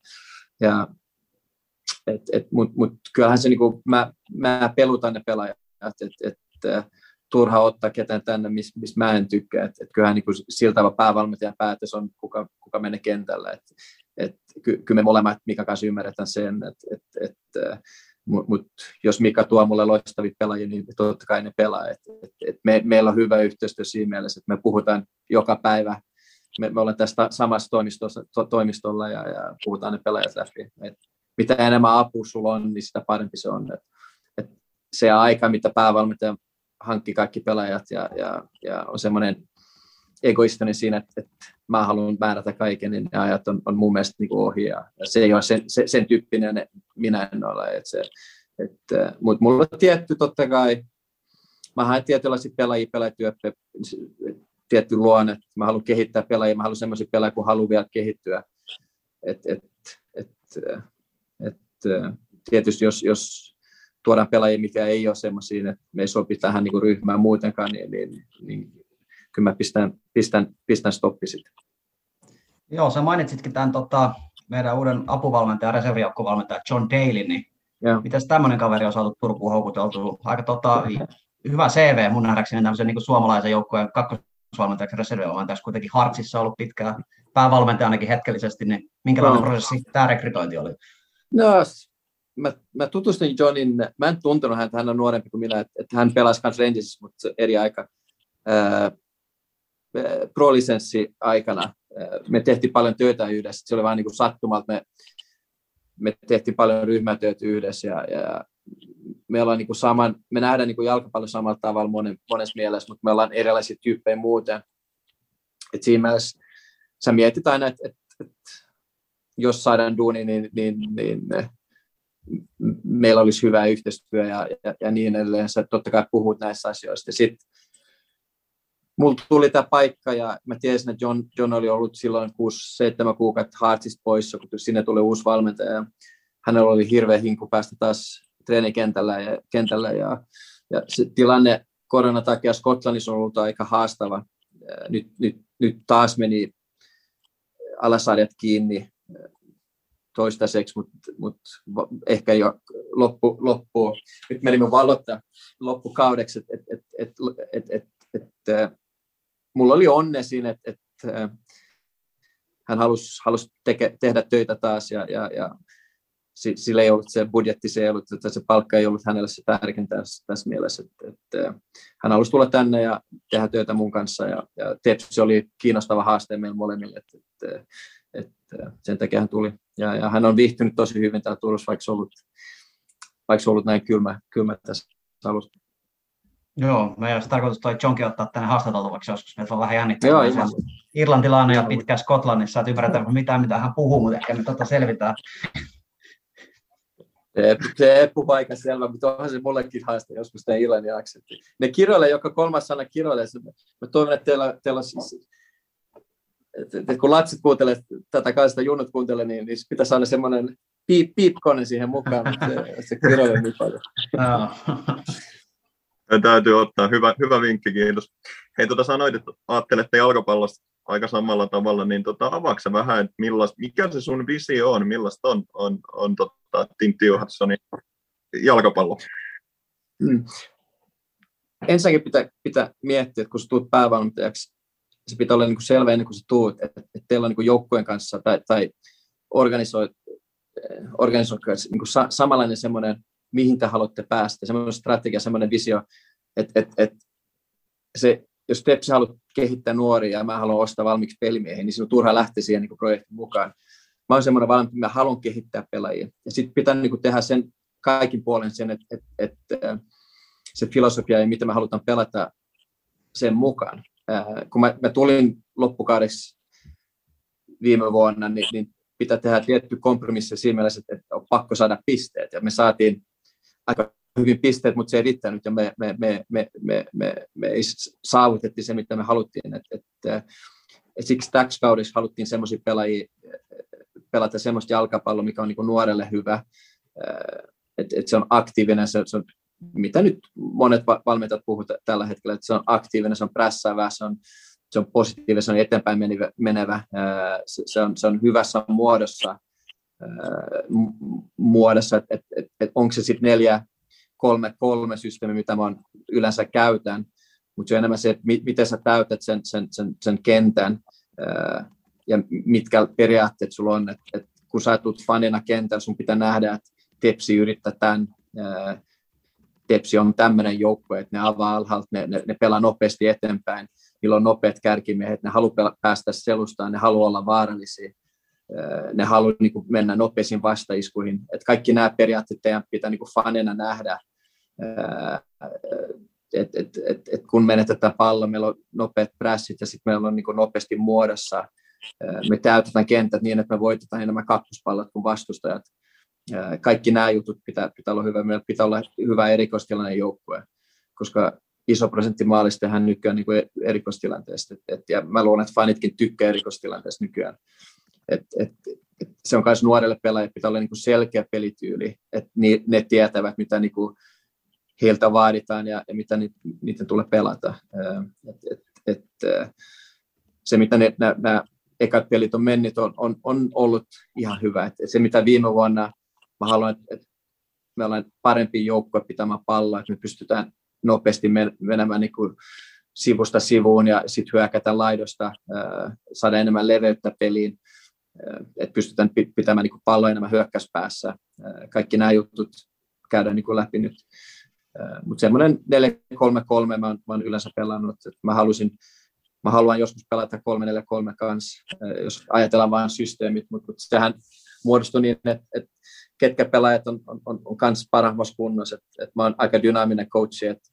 ja Mutta mut kyllähän se, niin kuin, mä, mä pelutan ne pelaajat että, että, että turha ottaa ketään tänne, missä mis mä en tykkää. Että, että kyllähän niin siltä päävalmentajan päätös on, kuka, kuka menee kentällä. Että, että ky, kyllä me molemmat Mika kanssa ymmärretään sen, että, että, että mutta mut, jos Mika tuo mulle loistavia pelaajia, niin totta kai ne pelaa. Et, et, et me, meillä on hyvä yhteistyö siinä mielessä, että me puhutaan joka päivä. Me, me ollaan tästä samassa toimistossa, to, toimistolla ja, ja puhutaan ne pelaajat läpi. Et mitä enemmän apua sulla on, niin sitä parempi se on. Et se aika, mitä päävalmentaja hankki kaikki pelaajat ja, ja, ja on semmoinen egoistinen siinä, että, että mä haluan määrätä kaiken, niin ne ajat on, on mun mielestä niin ohi ja, se ei ole sen, se, sen tyyppinen, minä en ole. Että se, että, mutta mulla on tietty totta kai, mä haen tietynlaisia pelaajia, pelaajatyöppe, tietty luonne, mä haluan kehittää pelaajia, mä haluan semmoisia pelaajia, kun haluan vielä kehittyä. Et, et, et, et, tietysti jos, jos tuodaan pelaajia, mikä ei ole semmoisia, että me ei sopi tähän niin ryhmään muutenkaan, niin, niin, niin kyllä mä pistän, pistän, pistän stoppi sitten. Joo, sä mainitsitkin tämän tota, meidän uuden apuvalmentaja, reservijoukkovalmentaja John Daly, niin Joo. miten tämmöinen kaveri on saatu Turkuun houkuteltua? Aika tota, hyvä CV mun nähdäkseni tämmöisen niin suomalaisen joukkueen kakkosvalmentajaksi, reservivalmentajaksi, kuitenkin Hartsissa ollut pitkään päävalmentaja ainakin hetkellisesti, niin minkälainen No. prosessi tämä rekrytointi oli? No, mä, mä tutustuin Johnin, mä en tuntenut häntä, hän on nuorempi kuin minä, että, hän pelasi myös Rangersissa, mutta eri aika. Pro-lisenssi aikana me tehtiin paljon töitä yhdessä, se oli vähän niin sattumalta, me, me tehtiin paljon ryhmätyötä yhdessä ja, ja me ollaan niin kuin saman, me nähdään niin kuin jalkapallo samalla tavalla monen, monessa mielessä, mutta me ollaan erilaisia tyyppejä muuten. Et siinä mielessä sä mietit aina, että, että, että jos saadaan duuni, niin, niin, niin me, meillä olisi hyvä yhteistyö ja, ja, ja niin edelleen. Sä totta kai puhut näistä asioista. Sitten mulla tuli tämä paikka ja mä tiesin, että John, John oli ollut silloin 6-7 kuukautta Heartsista poissa, kun sinne tuli uusi valmentaja. Ja hänellä oli hirveä hinku päästä taas treenikentällä ja, kentällä ja, ja se tilanne koronan takia Skotlannissa on ollut aika haastava. Nyt, nyt, nyt taas meni alasarjat kiinni toistaiseksi, mutta mut ehkä jo loppu, loppu nyt menimme valottaa loppukaudeksi, että et, et, et, et, et, et, äh, mulla oli onne siinä, että et, äh, hän halusi, halusi teke, tehdä töitä taas ja, ja, ja si- sillä ei ollut se budjetti, se, ei ollut, että se palkka ei ollut hänelle se tärkeintä tässä, tässä mielessä, että, että äh, hän halusi tulla tänne ja tehdä töitä mun kanssa ja, ja Tepsi oli kiinnostava haaste meillä molemmille, että, että, että sen takia hän tuli. Ja, ja hän on viihtynyt tosi hyvin täällä Turussa, vaikka se ollut, vaikka se ollut näin kylmä, kylmä tässä alussa. Joo, meidän olisi tarkoitus toi Jonkin ottaa tänne haastateltavaksi joskus, meitä on vähän jännittää. Joo, ihan. Irlantilainen ja pitkään Skotlannissa, että ymmärretäänkö mitään, mitä hän puhuu, mutta ehkä me tota selvitään. Se, se Eppu paikka selvä, mutta onhan se mullekin haaste joskus ne Irlannin aksentti. Ne kiroilee, joka kolmas sana kiroilee. se- Mä toivon, että teillä, teillä on siis, että, että kun lapset kuuntelee tätä kanssa, junnut kuuntelee, niin, niin pitäisi saada semmoinen piip, piipkone siihen mukaan, mutta se, se kiroilee niin paljon. Ja täytyy ottaa. Hyvä, hyvä vinkki, kiitos. Hei, tuota sanoit, että ajattelette jalkapallosta aika samalla tavalla, niin tota, avaaksa vähän, että millais, mikä se sun visio on, millaista on, on, on tota, Tintti Johanssonin jalkapallo? Mm. Ensinnäkin pitää, pitää miettiä, että kun sä tulet päävalmentajaksi, se pitää olla niin kuin selvä ennen kuin sä tulet, että, että teillä on niin kuin joukkueen kanssa tai, tai organisoit, organisoit niin kuin sa, samanlainen semmoinen, mihin te haluatte päästä, semmoinen strategia, semmoinen visio, että, että, että se, jos Tepsi haluat kehittää nuoria ja mä haluan ostaa valmiiksi pelimiehiä, niin sinun turha lähteä siihen niin projektin mukaan. Mä olen semmoinen valmentaja, että mä haluan kehittää pelaajia. Ja sitten pitää niin kuin tehdä sen kaikin puolen sen, että, että, että se filosofia ja mitä me halutaan pelata sen mukaan. Ää, kun mä, mä tulin loppukaudeksi viime vuonna, niin, niin pitää tehdä tietty kompromissi siinä mielessä, että, on pakko saada pisteet. Ja me saatiin aika hyvin pisteet, mutta se ei riittänyt ja me, me, me, me, me, me, me ei saavutettiin se, mitä me haluttiin. Et, et, et siksi täksi kaudeksi haluttiin semmoisia pelaajia, pelata semmoista jalkapalloa, mikä on niin nuorelle hyvä, että et se on aktiivinen, se, se on mitä nyt monet valmentajat puhuvat tällä hetkellä, että se on aktiivinen, se on prässäävä, se on, se on positiivinen, se on eteenpäin menevä, menevä se, on, se on hyvässä muodossa, muodossa että et, et, et onko se sitten neljä, kolme, kolme systeemi, mitä mä yleensä käytän, mutta se on enemmän se, että miten sä täytät sen, sen, sen, sen kentän ja mitkä periaatteet sulla on, että et kun sä tulet fanina kentällä, sun pitää nähdä, että Tepsi yrittää tämän, Tepsi on tämmöinen joukkue, että ne avaa alhaalta, ne, ne, ne pelaa nopeasti eteenpäin, niillä on nopeat kärkimiehet, ne haluaa päästä selustaan, ne haluaa olla vaarallisia, ne haluaa niin mennä nopeisiin vastaiskuihin. Et kaikki nämä periaatteet teidän pitää niin kuin fanina nähdä, että et, et, et kun menetetään pallo, meillä on nopeat prässit ja sitten meillä on niin nopeasti muodossa, me täytetään kentät niin, että me voitetaan enemmän kakkospallot kuin vastustajat kaikki nämä jutut pitää, pitää olla hyvä. Meillä pitää olla hyvä erikoistilanne joukkue, koska iso prosentti maalistahan nykyään niin kuin erikoistilanteesta. Et, et, ja mä luulen, että fanitkin tykkää erikoistilanteesta nykyään. Et, et, et se on myös nuorelle pelaajille pitää olla niin kuin selkeä pelityyli, että ni, ne tietävät, mitä niin kuin heiltä vaaditaan ja, ja mitä ni, niiden tulee pelata. Et, et, et, se, mitä nämä ekat pelit on mennyt, on, on, on ollut ihan hyvä. Et se, mitä viime vuonna mä haluan, että et me ollaan parempi joukko pitämään palloa, että me pystytään nopeasti menemään niin kuin sivusta sivuun ja sitten hyökätä laidosta, saada enemmän leveyttä peliin, että pystytään pitämään niin palloa enemmän hyökkäyspäässä. Kaikki nämä jutut käydään niin kuin läpi nyt. Mutta semmoinen 4-3-3 mä, oon yleensä pelannut, mä halusin mä haluan joskus pelata 3-4-3 kanssa, jos ajatellaan vain systeemit, mutta sehän muodostui niin, että, että ketkä pelaajat on, on, on, on kanssa parhaimmassa kunnossa, että, että mä oon aika dynaaminen coachi, että,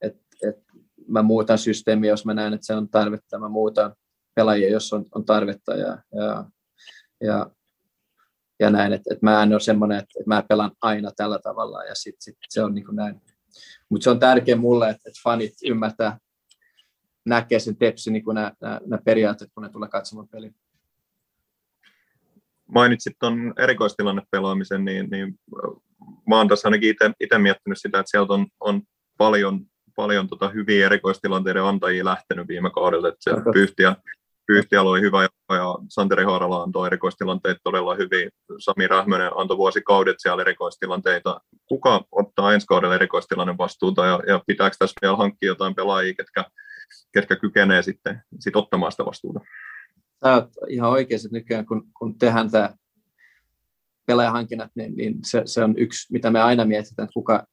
että, että mä muutan systeemiä, jos mä näen, että se on tarvetta, mä muutan pelaajia, jos on, on tarvetta ja, ja, ja, ja näin, että, että mä en ole semmoinen, että, että mä pelaan aina tällä tavalla ja sitten sit se on niin kuin näin. Mutta se on tärkeä mulle, että, että fanit ymmärtää, näkee sen tepsi, niin nämä, periaatteet, kun ne tulee katsomaan peliin. Mainitsit tuon erikoistilannepelaamisen, niin, niin mä oon tässä ainakin itse miettinyt sitä, että sieltä on, on paljon, paljon tota hyviä erikoistilanteiden antajia lähtenyt viime kaudella, että se Pyhtiä, Pyhtiä oli hyvä ja, ja Santeri Haarala antoi erikoistilanteet todella hyvin. Sami Rähmönen antoi vuosikaudet siellä erikoistilanteita. Kuka ottaa ensi kaudella erikoistilanne vastuuta ja, ja pitääkö tässä vielä hankkia jotain pelaajia, ketkä, ketkä kykenee sitten sit ottamaan sitä vastuuta? Sä oot ihan oikeassa, nykyään kun, kun tehdään tämä pelaajahankinnat, niin, niin se, se, on yksi, mitä me aina mietitään, että kuka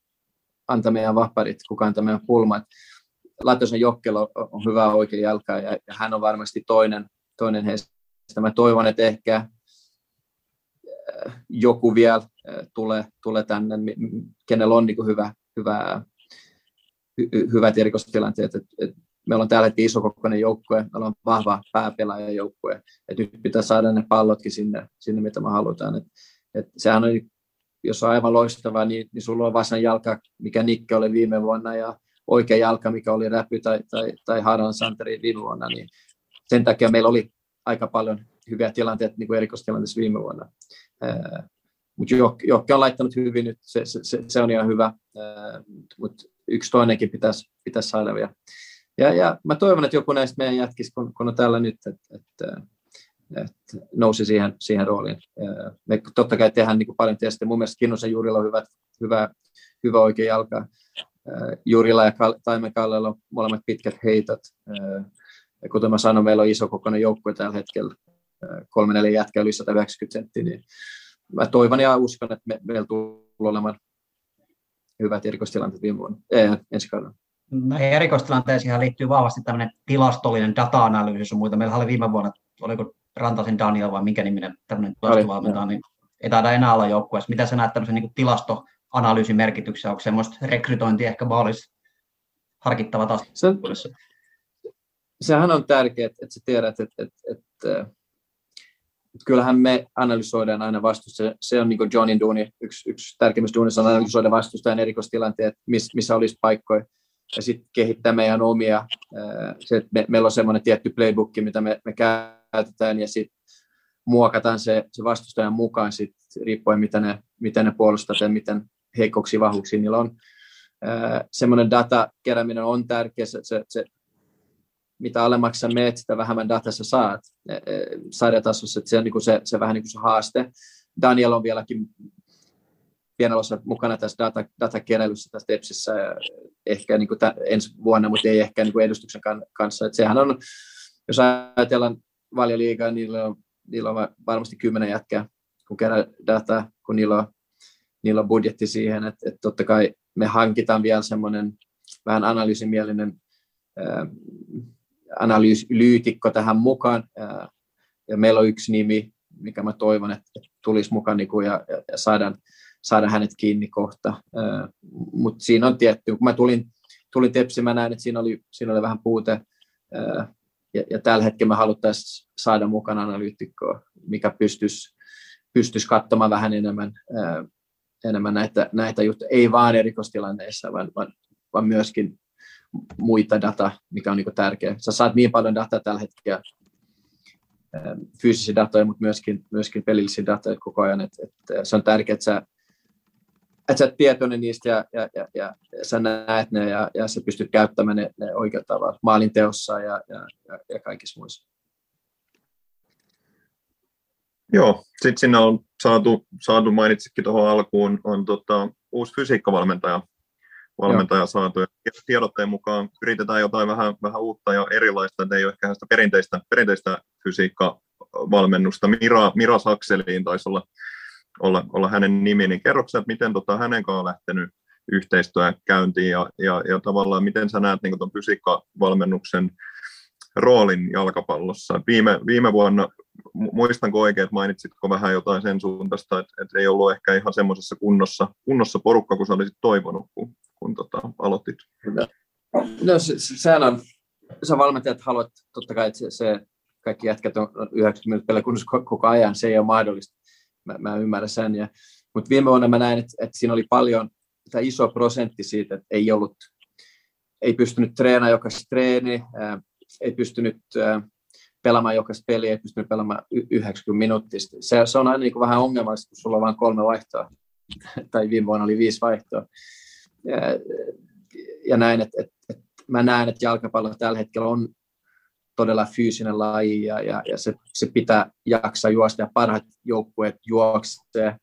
antaa meidän vapparit, kuka antaa meidän pulmat. Latosen Jokkelo on hyvä oikein jalka ja, ja hän on varmasti toinen, toinen heistä. Mä toivon, että ehkä äh, joku vielä äh, tulee, tulee tänne, kenellä on niin hyvä, hyvä, hy, hyvät erikoistilanteet. Et, et meillä on täällä iso isokokoinen joukkue, meillä on vahva pääpelaajajoukkue, että nyt pitää saada ne pallotkin sinne, sinne mitä me halutaan. Et, et sehän on, jos on aivan loistavaa, niin, niin sulla on vasen jalka, mikä Nikke oli viime vuonna, ja oikea jalka, mikä oli Räpy tai, tai, tai Haran Santeri viime vuonna, niin sen takia meillä oli aika paljon hyviä tilanteita niin kuin erikoistilanteessa viime vuonna. Mutta Jokke on laittanut hyvin nyt, se, se, se on ihan hyvä, mutta yksi toinenkin pitäisi, pitäisi saada vielä. Ja, ja mä toivon, että joku näistä meidän jätkistä, kun, kun on täällä nyt, että, että, että nousi siihen, siihen rooliin. Me totta kai tehdään niin kuin paljon tietysti. Mun mielestä Kinnusen Juurilla on hyvä, hyvä, hyvä oikea jalka. Juurilla ja Taimen Kallella on molemmat pitkät heitot. Ja kuten mä sanoin, meillä on iso kokoinen joukkue tällä hetkellä. Kolme neljä jätkää yli 190 senttiä. Niin mä toivon ja uskon, että me, meillä tulee olemaan hyvät erikoistilanteet viime vuonna, ensi kaudella näihin erikoistilanteisiin liittyy vahvasti tämmöinen tilastollinen data-analyysi muita. Meillä oli viime vuonna, oliko Rantasen Daniel vai mikä niminen tämmöinen tilastovalmentaja, niin ei taida enää olla joukkueessa. Mitä sä näet tämmöisen niin tilastoanalyysin merkityksen? Onko semmoista rekrytointia ehkä olisi harkittava taas? Se, sehän on tärkeää, että sä tiedät, että, että, että, että kyllähän me analysoidaan aina vastusta. Se on niin kuin Johnin duuni, yksi, yksi tärkeimmistä duunista on analysoida vastustajan erikoistilanteet, missä olisi paikkoja ja sitten kehittää meidän omia. Se, että me, meillä on semmoinen tietty playbook, mitä me, me käytetään ja sitten muokataan se, se vastustajan mukaan sit, riippuen, mitä ne, mitä ne puolustaa ja miten heikkouksia vahvuuksia niillä on. Semmoinen data kerääminen on tärkeä, se, se, se mitä alemmaksi sä meet, sitä vähemmän dataa sä saat sarjatasossa, se on niin se, se vähän niin kuin se haaste. Daniel on vieläkin pienellä osalla mukana tässä data, datakeräilyssä tässä TEPSissä ehkä niin kuin tämän, ensi vuonna, mutta ei ehkä niin kuin edustuksen kanssa. Et sehän on, jos ajatellaan valioliigaa, niillä on, niillä on varmasti kymmenen jätkää, kun kerää dataa, kun niillä on, niillä on budjetti siihen, että, että totta kai me hankitaan vielä semmoinen vähän analyysimielinen ää, analyytikko tähän mukaan, ää, ja meillä on yksi nimi, mikä mä toivon, että tulisi mukaan niin kuin, ja, ja, ja saadaan saada hänet kiinni kohta. Mutta siinä on tietty, kun mä tulin, tulin Tepsi, mä näin, että siinä oli, siinä oli vähän puute. Ja, ja tällä hetkellä me haluttaisiin saada mukana analyytikkoa, mikä pystyisi, pystyisi katsomaan vähän enemmän, enemmän näitä, näitä juttuja. Ei vaan erikoistilanneissa, vaan, vaan, vaan myöskin muita data, mikä on niin tärkeä. Sä saat niin paljon dataa tällä hetkellä, fyysisiä datoja, mutta myöskin, myöskin pelillisiä datoja koko ajan. Et, et se on tärkeää, että sä että sä oot tietoinen niistä ja, ja, ja, ja sä näet ne ja, ja sä pystyt käyttämään ne, ne oikealla tavalla maalinteossa ja, ja, ja, ja kaikissa muissa. Joo, sitten sinne on saatu, saatu mainitsikin tuohon alkuun, on tota, uusi fysiikkavalmentaja valmentaja Joo. saatu. Ja tiedotteen mukaan yritetään jotain vähän, vähän uutta ja erilaista, että ei ole ehkä sitä perinteistä, perinteistä fysiikkavalmennusta. Mira, Mira Sakseliin taisi olla, olla, olla hänen nimi, niin kerroksä, että miten tota, hänen kanssaan on lähtenyt yhteistyö käyntiin ja, ja, ja tavallaan miten sä näet niin tuon fysiikkavalmennuksen roolin jalkapallossa. Viime, viime vuonna, muistanko oikein, että mainitsitko vähän jotain sen suuntaista, että, että ei ollut ehkä ihan semmoisessa kunnossa, kunnossa porukka, kun sä olisit toivonut, kun, kun tota, aloitit? No se, sehän on, sä valmentajat haluat totta kai, että se, se kaikki jätkät on 90 pelejä kunnossa koko ajan, se ei ole mahdollista. Mä, mä ymmärrän sen. Ja, mutta viime vuonna mä näin, että, että siinä oli paljon, tämä iso prosentti siitä, että ei ollut, ei pystynyt treenaamaan jokaista treeni, ää, ei pystynyt ää, pelaamaan jokaista peliä, ei pystynyt pelaamaan 90 minuuttia. Se, se on aina niin kuin vähän ongelmallista, kun sulla on vain kolme vaihtoa, tai viime vuonna oli viisi vaihtoa. Ja, ja näin, että, että, että mä näen, että jalkapallo tällä hetkellä on todella fyysinen laji ja, ja, ja se, se pitää jaksaa juosta ja parhaat joukkueet juoksee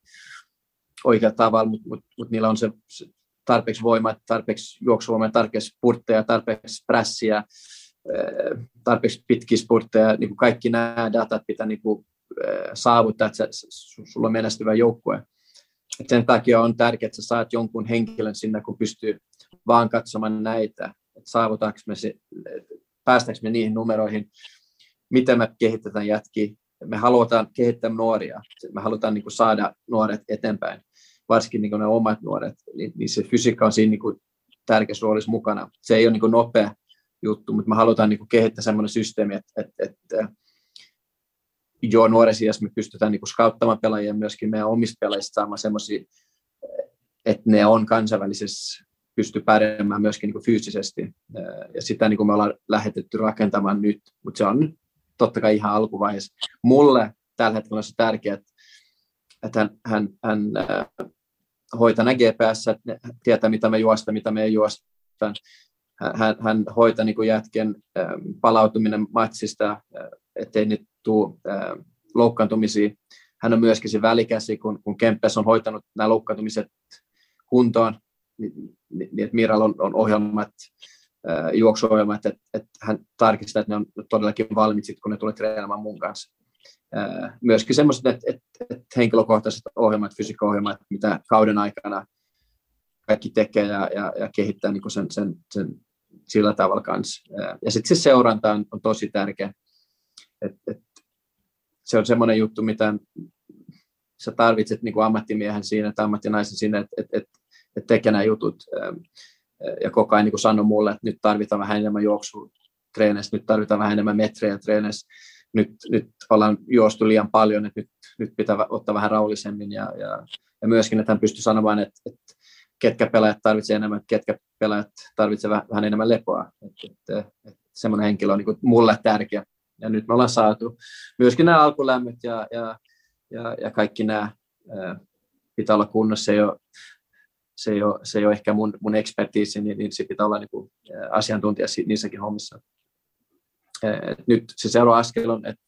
oikealla tavalla, mutta mut, mut niillä on se, se tarpeeksi voimaa, tarpeeksi juoksuvoimaa, tarpeeksi purtteja, tarpeeksi prässiä, tarpeeksi pitkiä spurtteja, niin kuin kaikki nämä datat pitää niin kuin, saavuttaa, että sulla on menestyvä joukkue. Et sen takia on tärkeää, että sä saat jonkun henkilön sinne, kun pystyy vaan katsomaan näitä, että saavutaanko me se, päästäänkö me niihin numeroihin, miten me kehitetään jätkiä. Me halutaan kehittää nuoria, me halutaan niin kuin saada nuoret eteenpäin, varsinkin niin kuin ne omat nuoret, niin, niin se fysiikka on siinä niin kuin tärkeässä roolissa mukana. Se ei ole niin kuin nopea juttu, mutta me halutaan niin kuin kehittää sellainen systeemi, että, että, että jo nuoressa me pystytään niin skauttamaan pelaajia myöskin meidän omista pelaajista saamaan semmoisia, että ne on kansainvälisessä pysty pärjäämään myöskin niin fyysisesti. Ja sitä niin kuin me ollaan lähetetty rakentamaan nyt, mutta se on totta kai ihan alkuvaiheessa. Mulle tällä hetkellä on se tärkeää, että hän, hän, hän hoitaa nämä GPS, että tietää mitä me juosta, mitä me ei juosta. Hän, hän hoitaa niin jätken palautuminen matsista, ettei nyt tule loukkaantumisia. Hän on myöskin se välikäsi, kun, kun Kempes on hoitanut nämä loukkaantumiset kuntoon, niin, että on, on ohjelmat, juoksuohjelmat, että, että hän tarkistaa, että ne on todellakin valmiit, kun ne tulee treenaamaan mun kanssa. Myöskin semmoiset, että, että, että henkilökohtaiset ohjelmat, fysiikkaohjelmat, mitä kauden aikana kaikki tekee ja, ja, ja kehittää niin sen, sen, sen sillä tavalla kanssa. Ja sitten se seuranta on, on tosi tärkeä. Et, et, se on semmoinen juttu, mitä sä tarvitset niin kuin ammattimiehen siinä tai ammattinaisen siinä, että et, et, et tekee nämä jutut. Ja koko ajan niin sanoi mulle, että nyt tarvitaan vähän enemmän juoksua treeneissä, nyt tarvitaan vähän enemmän metrejä treeneissä, nyt, nyt ollaan juostu liian paljon, että nyt, nyt pitää ottaa vähän rauhallisemmin ja, ja, ja myöskin, että hän pystyy sanomaan, että, että ketkä pelaajat tarvitsevat enemmän, ketkä pelaajat tarvitsevat vähän enemmän lepoa. Että, että, että semmoinen henkilö on niin mulle tärkeä ja nyt me ollaan saatu myöskin nämä alkulämmöt ja, ja, ja, ja kaikki nämä ää, pitää olla kunnossa. Ole, se ei ole, se ei ole ehkä mun, mun ekspertiisi, niin, niin se pitää olla niin kuin, asiantuntija niissäkin hommissa. Et nyt se seuraava askel on, että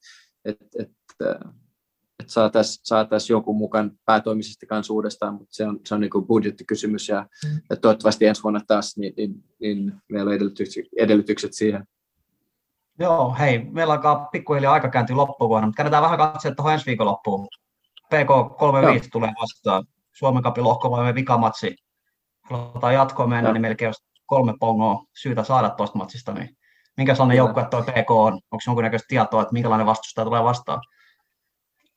et, et, et saataisiin saatais jonkun mukaan päätoimisesti kanssa uudestaan, mutta se on, se on niin kuin budjettikysymys ja, mm. ja toivottavasti ensi vuonna taas, niin, niin, niin meillä on edellytykset, edellytykset siihen. Joo, hei, meillä alkaa pikkuhiljaa aika kääntyä loppuvuonna, mutta käydään vähän katsoa tuohon ensi viikon loppuun. PK 35 Joo. tulee vastaan. Suomen kapin lohkovoimen vikamatsi. Halutaan jatkoa mennä, Joo. niin melkein olisi kolme pongoa syytä saada tuosta matsista. Niin minkä sellainen joukkue tuo PK on? Onko jonkunnäköistä tietoa, että minkälainen vastustaja tulee vastaan?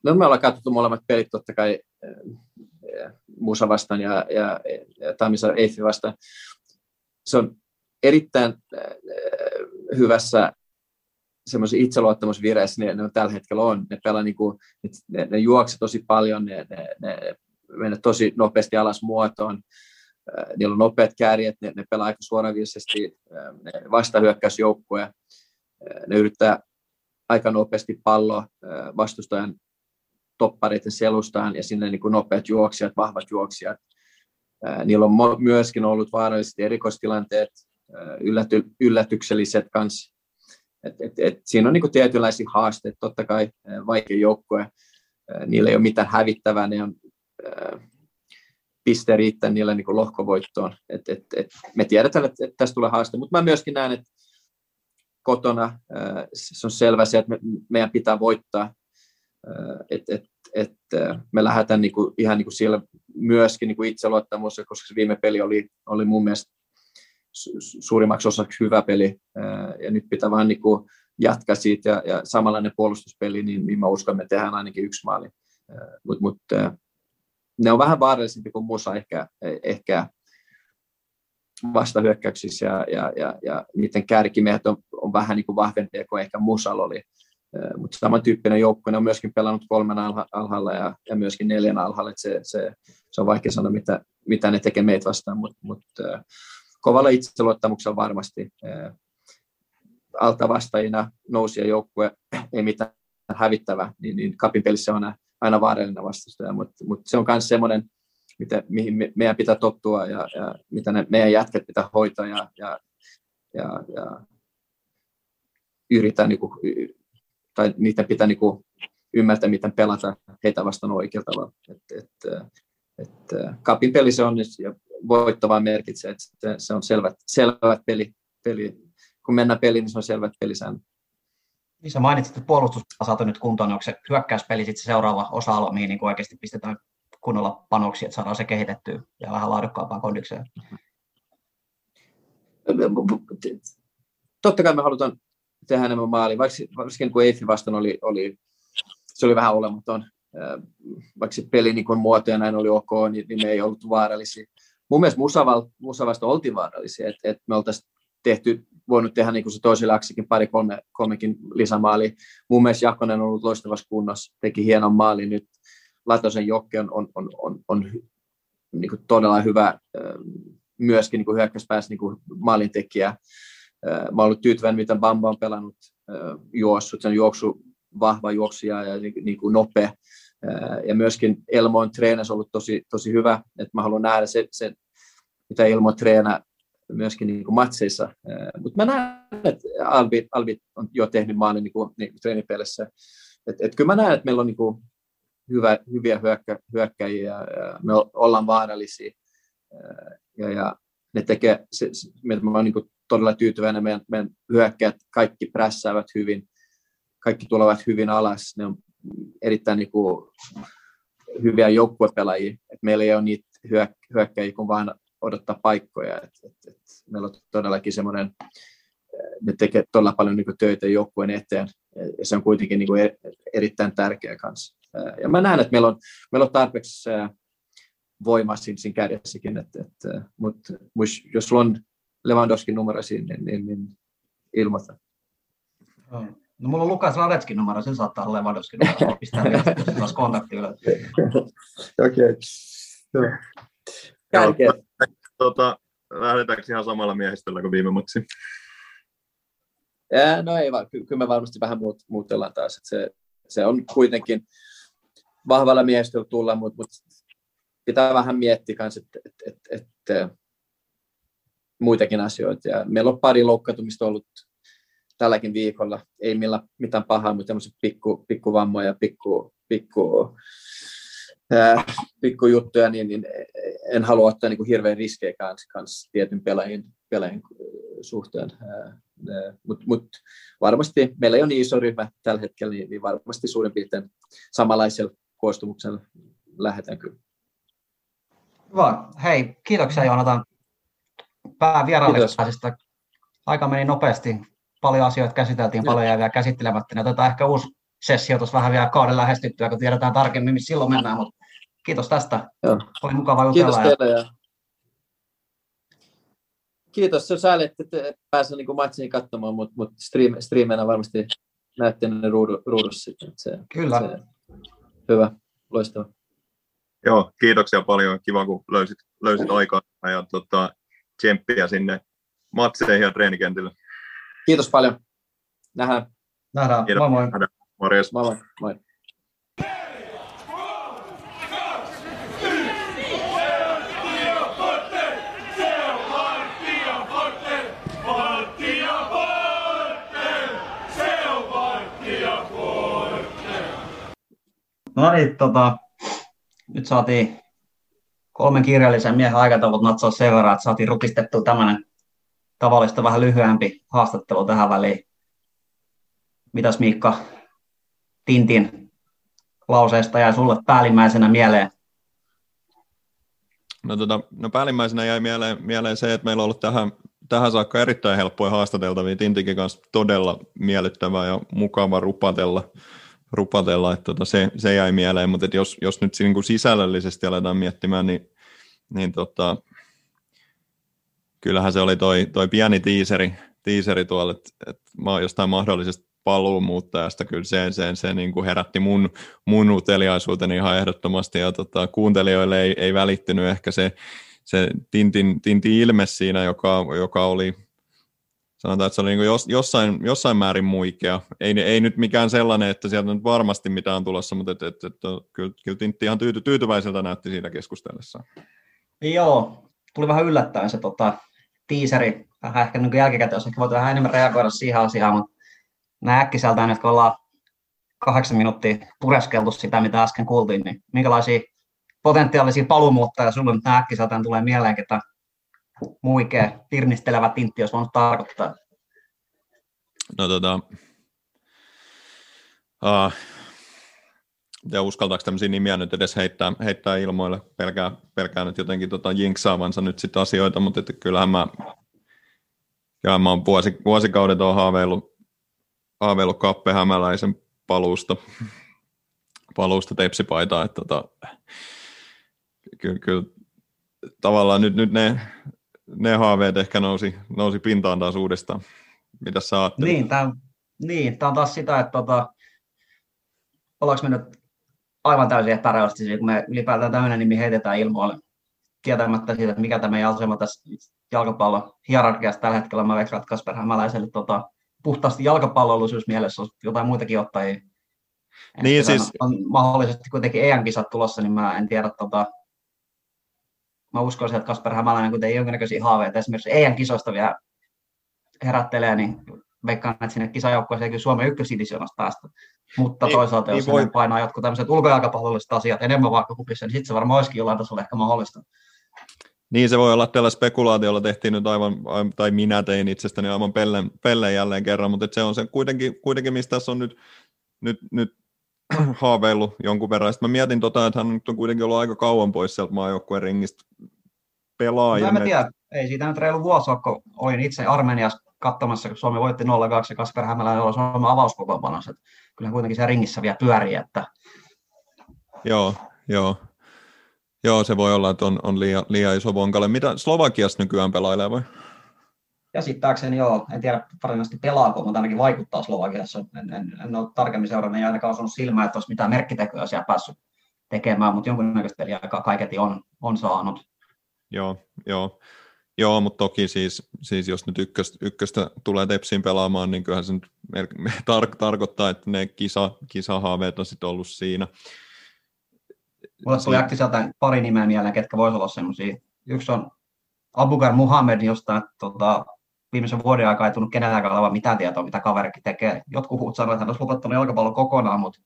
No me ollaan katsottu molemmat pelit totta kai äh, Musa vastaan ja, ja, ja Tamisa Eifi vastaan. Se on erittäin äh, hyvässä semmoisen itseluottamusvireessä ne, ne tällä hetkellä on. Ne, pelaa niin kuin, ne, ne juokse tosi paljon, ne, ne, ne menee tosi nopeasti alas muotoon. Niillä on nopeat kärjet, ne, ne pelaa aika suoraviisesti, ne vastahyökkäysjoukkoja. Ne yrittää aika nopeasti palloa vastustajan toppareiden selustaan ja sinne niin kuin nopeat juoksijat, vahvat juoksijat. Niillä on myöskin ollut vaaralliset erikoistilanteet, ylläty, yllätykselliset kanssa et, et, et siinä on niin kuin tietynlaisia haasteita, totta kai vaikea joukkue. niillä ei ole mitään hävittävää, ne on piste riittää niille niin lohkovoittoon. Et, et, et me tiedetään, että, että tästä tulee haaste, mutta mä myöskin näen, että kotona se on selvä se, että me, meidän pitää voittaa, että et, et, me lähdetään niin kuin, ihan niin kuin siellä myöskin niin kuin itseluottamus, koska se viime peli oli, oli mun mielestä suurimmaksi osaksi hyvä peli, ja nyt pitää vaan niin kuin jatkaa siitä, ja, ja samanlainen puolustuspeli, niin, niin mä uskon, että me tehdään ainakin yksi maali. Mutta mut, ne on vähän vaarallisempi kuin Musa ehkä, ehkä vastahyökkäyksissä ja, ja, ja, ja niiden kärkimiehet on, on vähän niin kuin vahvempia kuin ehkä Musal oli. Mutta samantyyppinen joukko, ne on myöskin pelannut kolmen alhaalla ja, ja myöskin neljän alhaalla, se, se, se, on vaikea sanoa, mitä, mitä ne tekee meitä vastaan, mutta mut, kovalla itseluottamuksella varmasti alta vastaajina nousi joukkue, ei mitään hävittävä, niin, niin kapin pelissä on aina vaarallinen vastustaja, mutta mut se on myös semmoinen, mitä, mihin me, meidän pitää tottua ja, ja mitä ne meidän jätket pitää hoitaa ja, ja, ja, ja yrittää, niin kuin, tai niiden pitää niin kuin, ymmärtää, miten pelata heitä vastaan oikealla tavalla. Et, et, et, kapin peli se on ja voitto vaan merkitsee, että se on selvät, selvät peli, peli. Kun mennään peliin, niin se on selvät pelisäännöt. Niin sä mainitsit, että puolustus saatu nyt kuntoon, niin onko se hyökkäyspeli sitten se seuraava osa-alue, mihin niin oikeasti pistetään kunnolla panoksia, että saadaan se kehitettyä ja vähän laadukkaampaan kondikseen? Totta kai me halutaan tehdä enemmän maali, varsinkin kun Eifi vastaan oli, oli, se oli vähän olematon, vaikka se peli niin muoto ja näin oli ok, niin, niin me ei ollut vaarallisia. Mun mielestä Musavasta oltiin vaarallisia, että, että me oltaisiin tehty voinut tehdä niin kuin se toiselle aksikin pari kolme, kolmekin lisämaali. Mun mielestä Jakonen on ollut loistavassa kunnossa, teki hienon maali nyt. Latosen Jokke on, on, on, on, on niin kuin todella hyvä myöskin niin hyökkäyspäässä niin maalintekijä. Mä ollut tyytyväinen, miten Bamba on pelannut juossut. Se on juoksu, vahva juoksija ja niin kuin nopea. Ja myöskin Elmo on ollut tosi, tosi hyvä. Että mä haluan nähdä se, se mitä Elmo treenaa myöskin niin kuin matseissa. Mutta mä näen, että Albi, Albi on jo tehnyt maalin niin kuin, niin treenipelissä. Et, et kyllä mä näen, että meillä on niin kuin hyvä, hyviä hyökkä, hyökkäjiä, ja me ollaan vaarallisia. Ja, ja ne tekee, se, se, mä olen niin todella tyytyväinen, meidän, meidän hyökkäjät kaikki prässäävät hyvin, kaikki tulevat hyvin alas, ne on erittäin niin kuin, hyviä joukkuepelaajia, että meillä ei ole niitä hyökkäjiä kuin vain odottaa paikkoja. Et, et, et meillä on todellakin semmoinen, ne tekee todella paljon niin töitä joukkueen eteen, ja se on kuitenkin niin kuin, erittäin tärkeä kanssa. Ja mä näen, että meillä on, meillä on tarpeeksi voimaa siinä, siinä kärjessäkin, että, että, mutta jos sulla on Lewandowskin numero siinä, niin, niin, niin ilmoita. No mulla on Lukas Radetskin numero, sen saattaa olla Lewandowskin numero, pistää vielä kontakti ylös. Okei. Kärkeä. Tota, lähdetäänkö ihan samalla miehistöllä kuin viime matsi? Ja, no ei vaan, ky- kyllä me varmasti vähän muut, muutellaan taas. Se, se on kuitenkin vahvalla miehistöllä tulla, mutta, mutta pitää vähän miettiä kanssa, että, että, että, että muitakin asioita. Ja meillä on pari loukkaantumista ollut tälläkin viikolla. Ei millä mitään pahaa, mutta tämmöiset pikku, pikkuvammoja, pikku, pikku ää, pikkujuttuja, niin, niin en halua ottaa niin kuin hirveän riskejä kanssa, kanssa tietyn pelaajien, pelaajien suhteen. Mutta mut varmasti meillä ei ole niin iso ryhmä tällä hetkellä, niin, niin varmasti suurin piirtein samanlaisella koostumuksella lähdetään kyllä. Hyvä. Hei, kiitoksia Joonatan päävierailijasta. Aika meni nopeasti. Paljon asioita käsiteltiin, paljon jäi vielä käsittelemättä. Otetaan ehkä uusi sessio tuossa vähän vielä kauden lähestyttyä, kun tiedetään tarkemmin, missä silloin mennään. Mutta kiitos tästä. Joo. Oli mukava jutella. Kiitos teille. Ja... Kiitos, se on sääli, että pääsen niin matsiin katsomaan, mutta, mutta stream, streamina varmasti näette ne ruudu, ruudussa sitten. Se, Kyllä. Se, hyvä, loistava. Joo, kiitoksia paljon. Kiva, kun löysit, löysit aikaa ja tota, tsemppiä sinne matseihin ja treenikentille. Kiitos paljon. Nähdään. Nähdään. Kiitos. Moi moi. Nähdään. Morjes. Moi moi. moi. No niin, tota, nyt saatiin kolmen kirjallisen miehen aikataulut natsaa sen verran, että saatiin rutistettua tämmöinen tavallista vähän lyhyempi haastattelu tähän väliin. Mitäs Miikka Tintin lauseesta jäi sulle päällimmäisenä mieleen? No, tota, no päällimmäisenä jäi mieleen, mieleen se, että meillä on ollut tähän, tähän saakka erittäin helppoja haastateltavia. Tintikin kanssa todella miellyttävää ja mukava rupatella rupatella, että tota, se, se jäi mieleen, mutta jos, jos nyt niin kuin sisällöllisesti aletaan miettimään, niin, niin tota, kyllähän se oli toi, toi pieni tiiseri, tiiseri tuolla, että, että jostain mahdollisesta paluumuuttajasta, kyllä se, se, se niin kuin herätti mun, mun uteliaisuuteni ihan ehdottomasti, ja tota, kuuntelijoille ei, ei välittynyt ehkä se, se Tintin, Tintin ilme siinä, joka, joka oli sanotaan, että se oli niin jos, jossain, jossain määrin muikea. Ei, ei nyt mikään sellainen, että sieltä nyt varmasti mitään on tulossa, mutta et, et, et, kyllä, kyllä Tintti ihan tyyty, tyytyväiseltä näytti siitä keskustellessa. Joo, tuli vähän yllättäen se tota, tiiseri. Vähän ehkä niin jälkikäteen olisi ehkä voitu vähän enemmän reagoida siihen asiaan, mutta näin äkkiseltään nyt kun ollaan kahdeksan minuuttia pureskeltu sitä, mitä äsken kuultiin, niin minkälaisia potentiaalisia paluumuuttajia sinulle nyt äkkiseltään tulee mieleen, että muikea, tirnistelevä tintti, jos voinut tarkoittaa? No tota, uh, ja uskaltaako tämmöisiä nimiä nyt edes heittää, heittää ilmoille, pelkää, pelkää nyt jotenkin tota jinksaavansa nyt sitten asioita, mutta että kyllähän mä, ja mä oon vuosi, vuosikaudet on haaveillut, haaveillut Kappe Hämäläisen paluusta, paluusta tepsipaitaa, että tota, kyllä, kyllä tavallaan nyt, nyt ne ne haaveet ehkä nousi, nousi pintaan taas uudestaan. Mitä sä ajattelit? Niin, tämä niin, on taas sitä, että tota, ollaanko me nyt aivan täysin epärealistisia, kun me ylipäätään tämmöinen nimi heitetään ilmoille tietämättä siitä, että mikä tämä meidän asema tässä jalkapallon hierarkiassa tällä hetkellä. Mä veikkaan, että Kasper Hämäläiselle tota, puhtaasti jalkapallollisuus mielessä on jotain muitakin ottajia. Niin, siis... on mahdollisesti kuitenkin EM-kisat tulossa, niin mä en tiedä, tota, mä uskoisin, että Kasper Hämäläinen, kun ei jonkinnäköisiä haaveita esimerkiksi EM-kisoista vielä herättelee, niin veikkaan, että sinne kisajoukkueeseen kyllä Suomen ykkösidisioonasta päästä. Mutta niin, toisaalta, jos niin voi... painaa jotkut tämmöiset ulkojalkapallolliset asiat enemmän vaikka kupissa, niin sitten se varmaan olisikin jollain tasolla ehkä mahdollista. Niin se voi olla, että tällä spekulaatiolla tehtiin nyt aivan, tai minä tein itsestäni aivan pellen, pellen jälleen kerran, mutta se on se kuitenkin, kuitenkin mistä tässä on nyt, nyt, nyt haaveillut jonkun verran. Sitten mä mietin, tota, että hän nyt on kuitenkin ollut aika kauan pois sieltä maajoukkueen ringistä pelaajan. No, mä tiedä, ei siitä nyt reilu vuosi ole, kun olin itse Armeniassa katsomassa, kun Suomi voitti 0-2 ja Kasper Hämäläinen oli Suomen avauskokoonpanossa. Kyllä kuitenkin se ringissä vielä pyörii. Että... Joo, joo. Joo, se voi olla, että on, on liian, liian iso vonkale. Mitä Slovakiassa nykyään pelailee vai? Käsittääkseni joo, en tiedä varsinaisesti pelaako, mutta ainakin vaikuttaa Slovakiassa. En, en, en ole tarkemmin seurannut, ei ainakaan osannut silmää, että olisi mitään merkkitekoja siellä päässyt tekemään, mutta jonkunnäköistä peliä kaiketi on, on saanut. Joo, joo. Joo, mutta toki siis, siis jos nyt ykköstä, ykköstä tulee Tepsiin pelaamaan, niin kyllähän se nyt tar- tarkoittaa, että ne kisa, kisahaaveet on sitten ollut siinä. Mulle tuli äkkiseltä pari nimeä mieleen, ketkä voisivat olla semmoisia. Yksi on Abugar Muhammed, josta tota, viimeisen vuoden aikaa ei tullut kenelläkään olevan mitään tietoa, mitä kaverikin tekee. Jotkut huut sanoivat, että hän olisi lopettanut jalkapallon kokonaan, mutta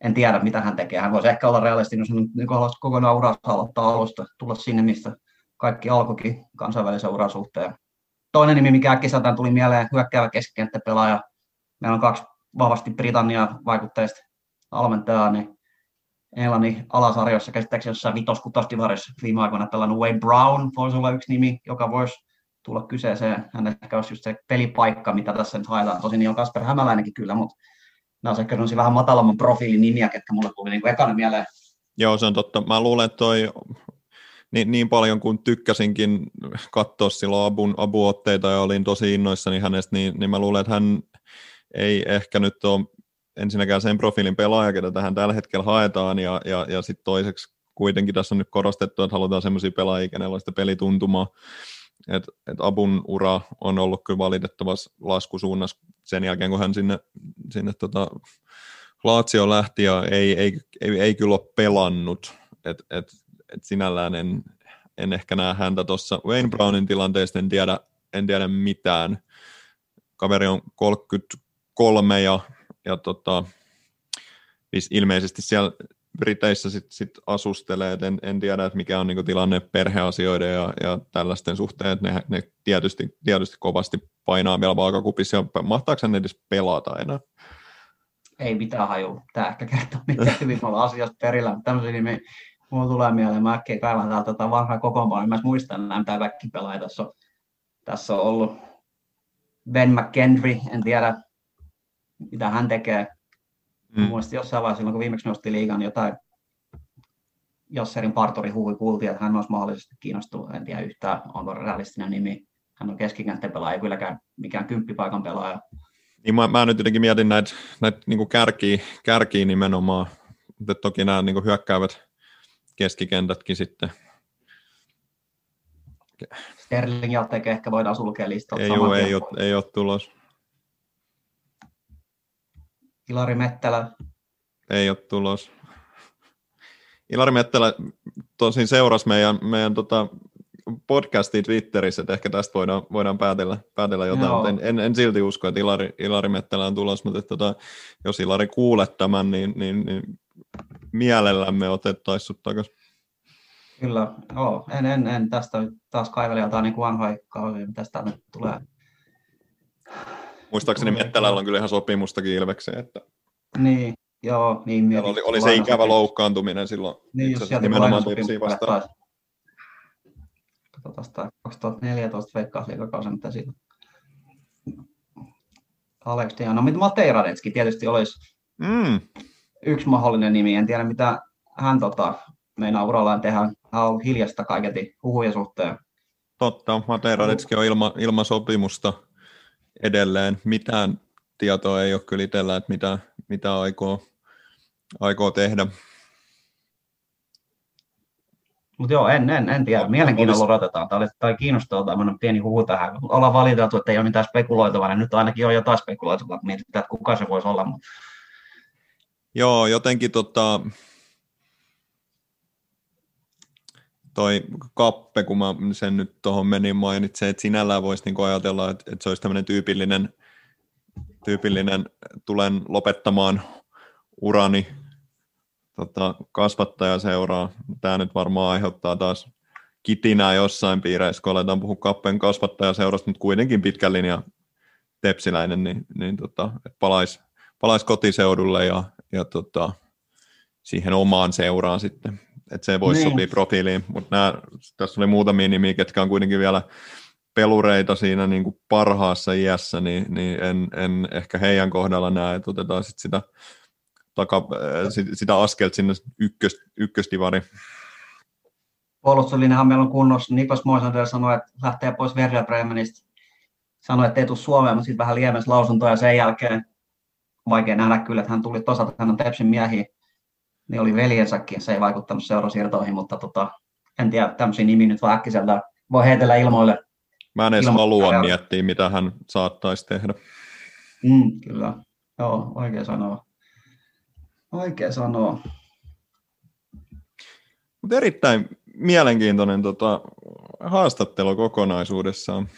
en tiedä, mitä hän tekee. Hän voisi ehkä olla realistinen, jos hän niin haluaisi kokonaan urasta aloittaa alusta, tulla sinne, mistä kaikki alkoikin kansainvälisen uran suhteen. Toinen nimi, mikä äkkiseltään tuli mieleen, hyökkäävä keskikenttäpelaaja. Meillä on kaksi vahvasti Britannia vaikutteista valmentajaa, niin Englannin alasarjoissa käsittääkseni jossain vitos-kutosdivarissa viime aikoina pelannut Wayne Brown voisi olla yksi nimi, joka voisi tulla kyseeseen. Hän ehkä olisi just se pelipaikka, mitä tässä nyt haetaan. Tosin niin on Kasper Hämäläinenkin kyllä, mutta nämä on ehkä vähän matalamman profiilin nimiä, ketkä mulle tuli niin ekana mieleen. Joo, se on totta. Mä luulen, että toi niin, niin paljon kuin tykkäsinkin katsoa silloin Abun, Abu-otteita ja olin tosi innoissani hänestä, niin, niin mä luulen, että hän ei ehkä nyt ole ensinnäkään sen profiilin pelaaja, ketä tähän tällä hetkellä haetaan, ja, ja, ja sitten toiseksi kuitenkin tässä on nyt korostettu, että halutaan sellaisia pelaajia, kenellä on sitä pelituntumaa, et, et Abun ura on ollut kyllä valitettavassa laskusuunnassa sen jälkeen, kun hän sinne, sinne tota Laatsio lähti ja ei, ei, ei, ei kyllä ole pelannut. Et, et, et sinällään en, en ehkä näe häntä tuossa Wayne Brownin tilanteesta, en tiedä, en tiedä mitään. Kaveri on 33 ja, ja tota, ilmeisesti siellä Briteissä sit, sit asustelee, en, en tiedä, että mikä on niin tilanne perheasioiden ja, ja tällaisten suhteen, että ne, ne tietysti, tietysti kovasti painaa vielä vaakakupissa, ja mahtaako ne edes pelata enää? Ei mitään haju. Tämä ehkä kertoo, miten hyvin me ollaan asiasta perillä. Tämmöisiä nimi, mulla tulee mieleen, mä äkkiä kaivan täältä tota vanhaa kokoonpanoa, mä muistan nämä, mitä väkki pelaa. Tässä on, tässä on ollut Ben McKendry, en tiedä mitä hän tekee. Mm. Mielestäni jossain vaiheessa, silloin kun viimeksi nosti liigan, jotain Josserin parturi huhui kuultiin, että hän olisi mahdollisesti kiinnostunut. En tiedä yhtään, onko realistinen nimi. Hän on keskikenttäpelaaja, ei kylläkään mikään kymppipaikan pelaaja. Niin mä, mä nyt jotenkin mietin näitä, näitä niin kärkiä, kärkiä nimenomaan, mutta toki nämä niin hyökkäävät keskikentätkin sitten. Sterling ja ehkä voidaan sulkea listalta. Ei, ole, ei, ole, ei ole tulos. Ilari Mettälä. Ei ole tulos. Ilari Mettälä tosin seurasi meidän, meidän tota podcastin Twitterissä, että ehkä tästä voidaan, voidaan päätellä, päätellä jotain, Joo. mutta en, en, en, silti usko, että Ilari, Ilari Mettälä on tulos, mutta että, tota, jos Ilari kuulet tämän, niin, niin, niin mielellämme otettaisiin sut takaisin. Kyllä, joo. En, en, en tästä taas kaivele jotain niin vanhoja tästä nyt tulee. Muistaakseni Mettälällä on kyllä ihan sopimustakin Ilvekseen, että niin, joo, niin mietin. Oli, oli se ikävä loukkaantuminen silloin. Niin, jos sieltä nimenomaan vastaan. Katsotaan 2014 veikkausliikakausi, mitä siitä Alex Diana. Mitä Mateiradetski tietysti olisi mm. yksi mahdollinen nimi. En tiedä, mitä hän tota, meinaa urallaan tehdä. Hän on hiljasta kaiketi huhujen suhteen. Totta, Mateiradetski on ilma, ilman sopimusta edelleen. Mitään tietoa ei ole kyllä itsellä, että mitä, mitä aikoo, aikoo tehdä. Mutta joo, en, en, en tiedä. Mielenkiinnolla olisi... odotetaan. Tämä oli tai kiinnostavaa tämmöinen pieni huhu tähän. Ollaan valiteltu, että ei ole mitään spekuloitavaa, niin nyt ainakin on jotain spekuloitavaa. Mietitään, että kuka se voisi olla. Joo, jotenkin tota, toi kappe, kun mä sen nyt tuohon menin mainitsen, että sinällään voisi niinku ajatella, että, että se olisi tämmöinen tyypillinen, tyypillinen, tulen lopettamaan urani tota, kasvattajaseuraa. Tämä nyt varmaan aiheuttaa taas kitinää jossain piireissä, kun aletaan puhua kappeen kasvattajaseurasta, mutta kuitenkin pitkän linja tepsiläinen, niin, niin tota, palaisi palais kotiseudulle ja, ja tota, siihen omaan seuraan sitten. Että se voisi niin. sopia profiiliin, mutta nämä, tässä oli muutamia nimiä, ketkä on kuitenkin vielä pelureita siinä niin kuin parhaassa iässä, niin, niin en, en, ehkä heidän kohdalla näe, että otetaan sit sitä taka, äh, sitä askelta sinne ykkös, ykkösdivari. Puolustuslinjahan meillä on kunnossa. Niklas Moisander sanoi, että lähtee pois Werder Bremenistä. Sanoi, että ei tule Suomeen, mutta sitten vähän liemens lausuntoja sen jälkeen. Vaikea nähdä kyllä, että hän tuli toisaalta, hän on Tepsin miehiä. Niin oli veljensäkin, se ei vaikuttanut seurasiirtoihin, mutta tota, en tiedä, tämmöisiä nimi nyt vaan äkkiseltä voi heitellä ilmoille. Mä en edes halua miettiä, mitä hän saattaisi tehdä. Mm, kyllä, joo, oikein sanoa. Vaikea sanoa. Mutta erittäin mielenkiintoinen tota, haastattelu kokonaisuudessaan.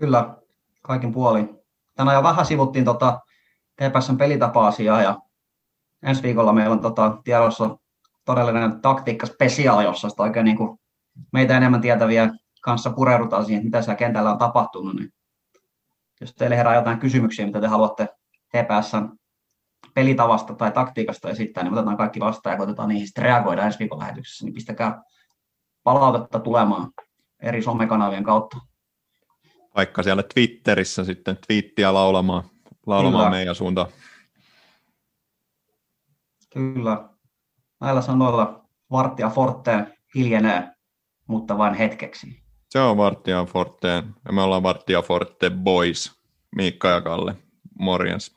Kyllä, kaikin puolin. Tänään jo vähän sivuttiin tota TPSn pelitapa-asiaa ja ensi viikolla meillä on tota, tiedossa todellinen taktiikka special, jossa oikein niin kuin meitä enemmän tietäviä kanssa pureudutaan siihen, mitä siellä kentällä on tapahtunut. Niin jos teille herää jotain kysymyksiä, mitä te haluatte TPSn pelitavasta tai taktiikasta esittää, niin otetaan kaikki vastaan ja koitetaan niihin sitten reagoida ensi viikon lähetyksessä, niin pistäkää palautetta tulemaan eri somekanavien kautta. Vaikka siellä Twitterissä sitten twiittiä laulamaan, laulamaan Kyllä. meidän suuntaan. Kyllä. Näillä sanoilla Varttia Forte hiljenee, mutta vain hetkeksi. Se on Varttia Forte ja me ollaan Varttia Forte Boys, Miikka ja Kalle. Morjens.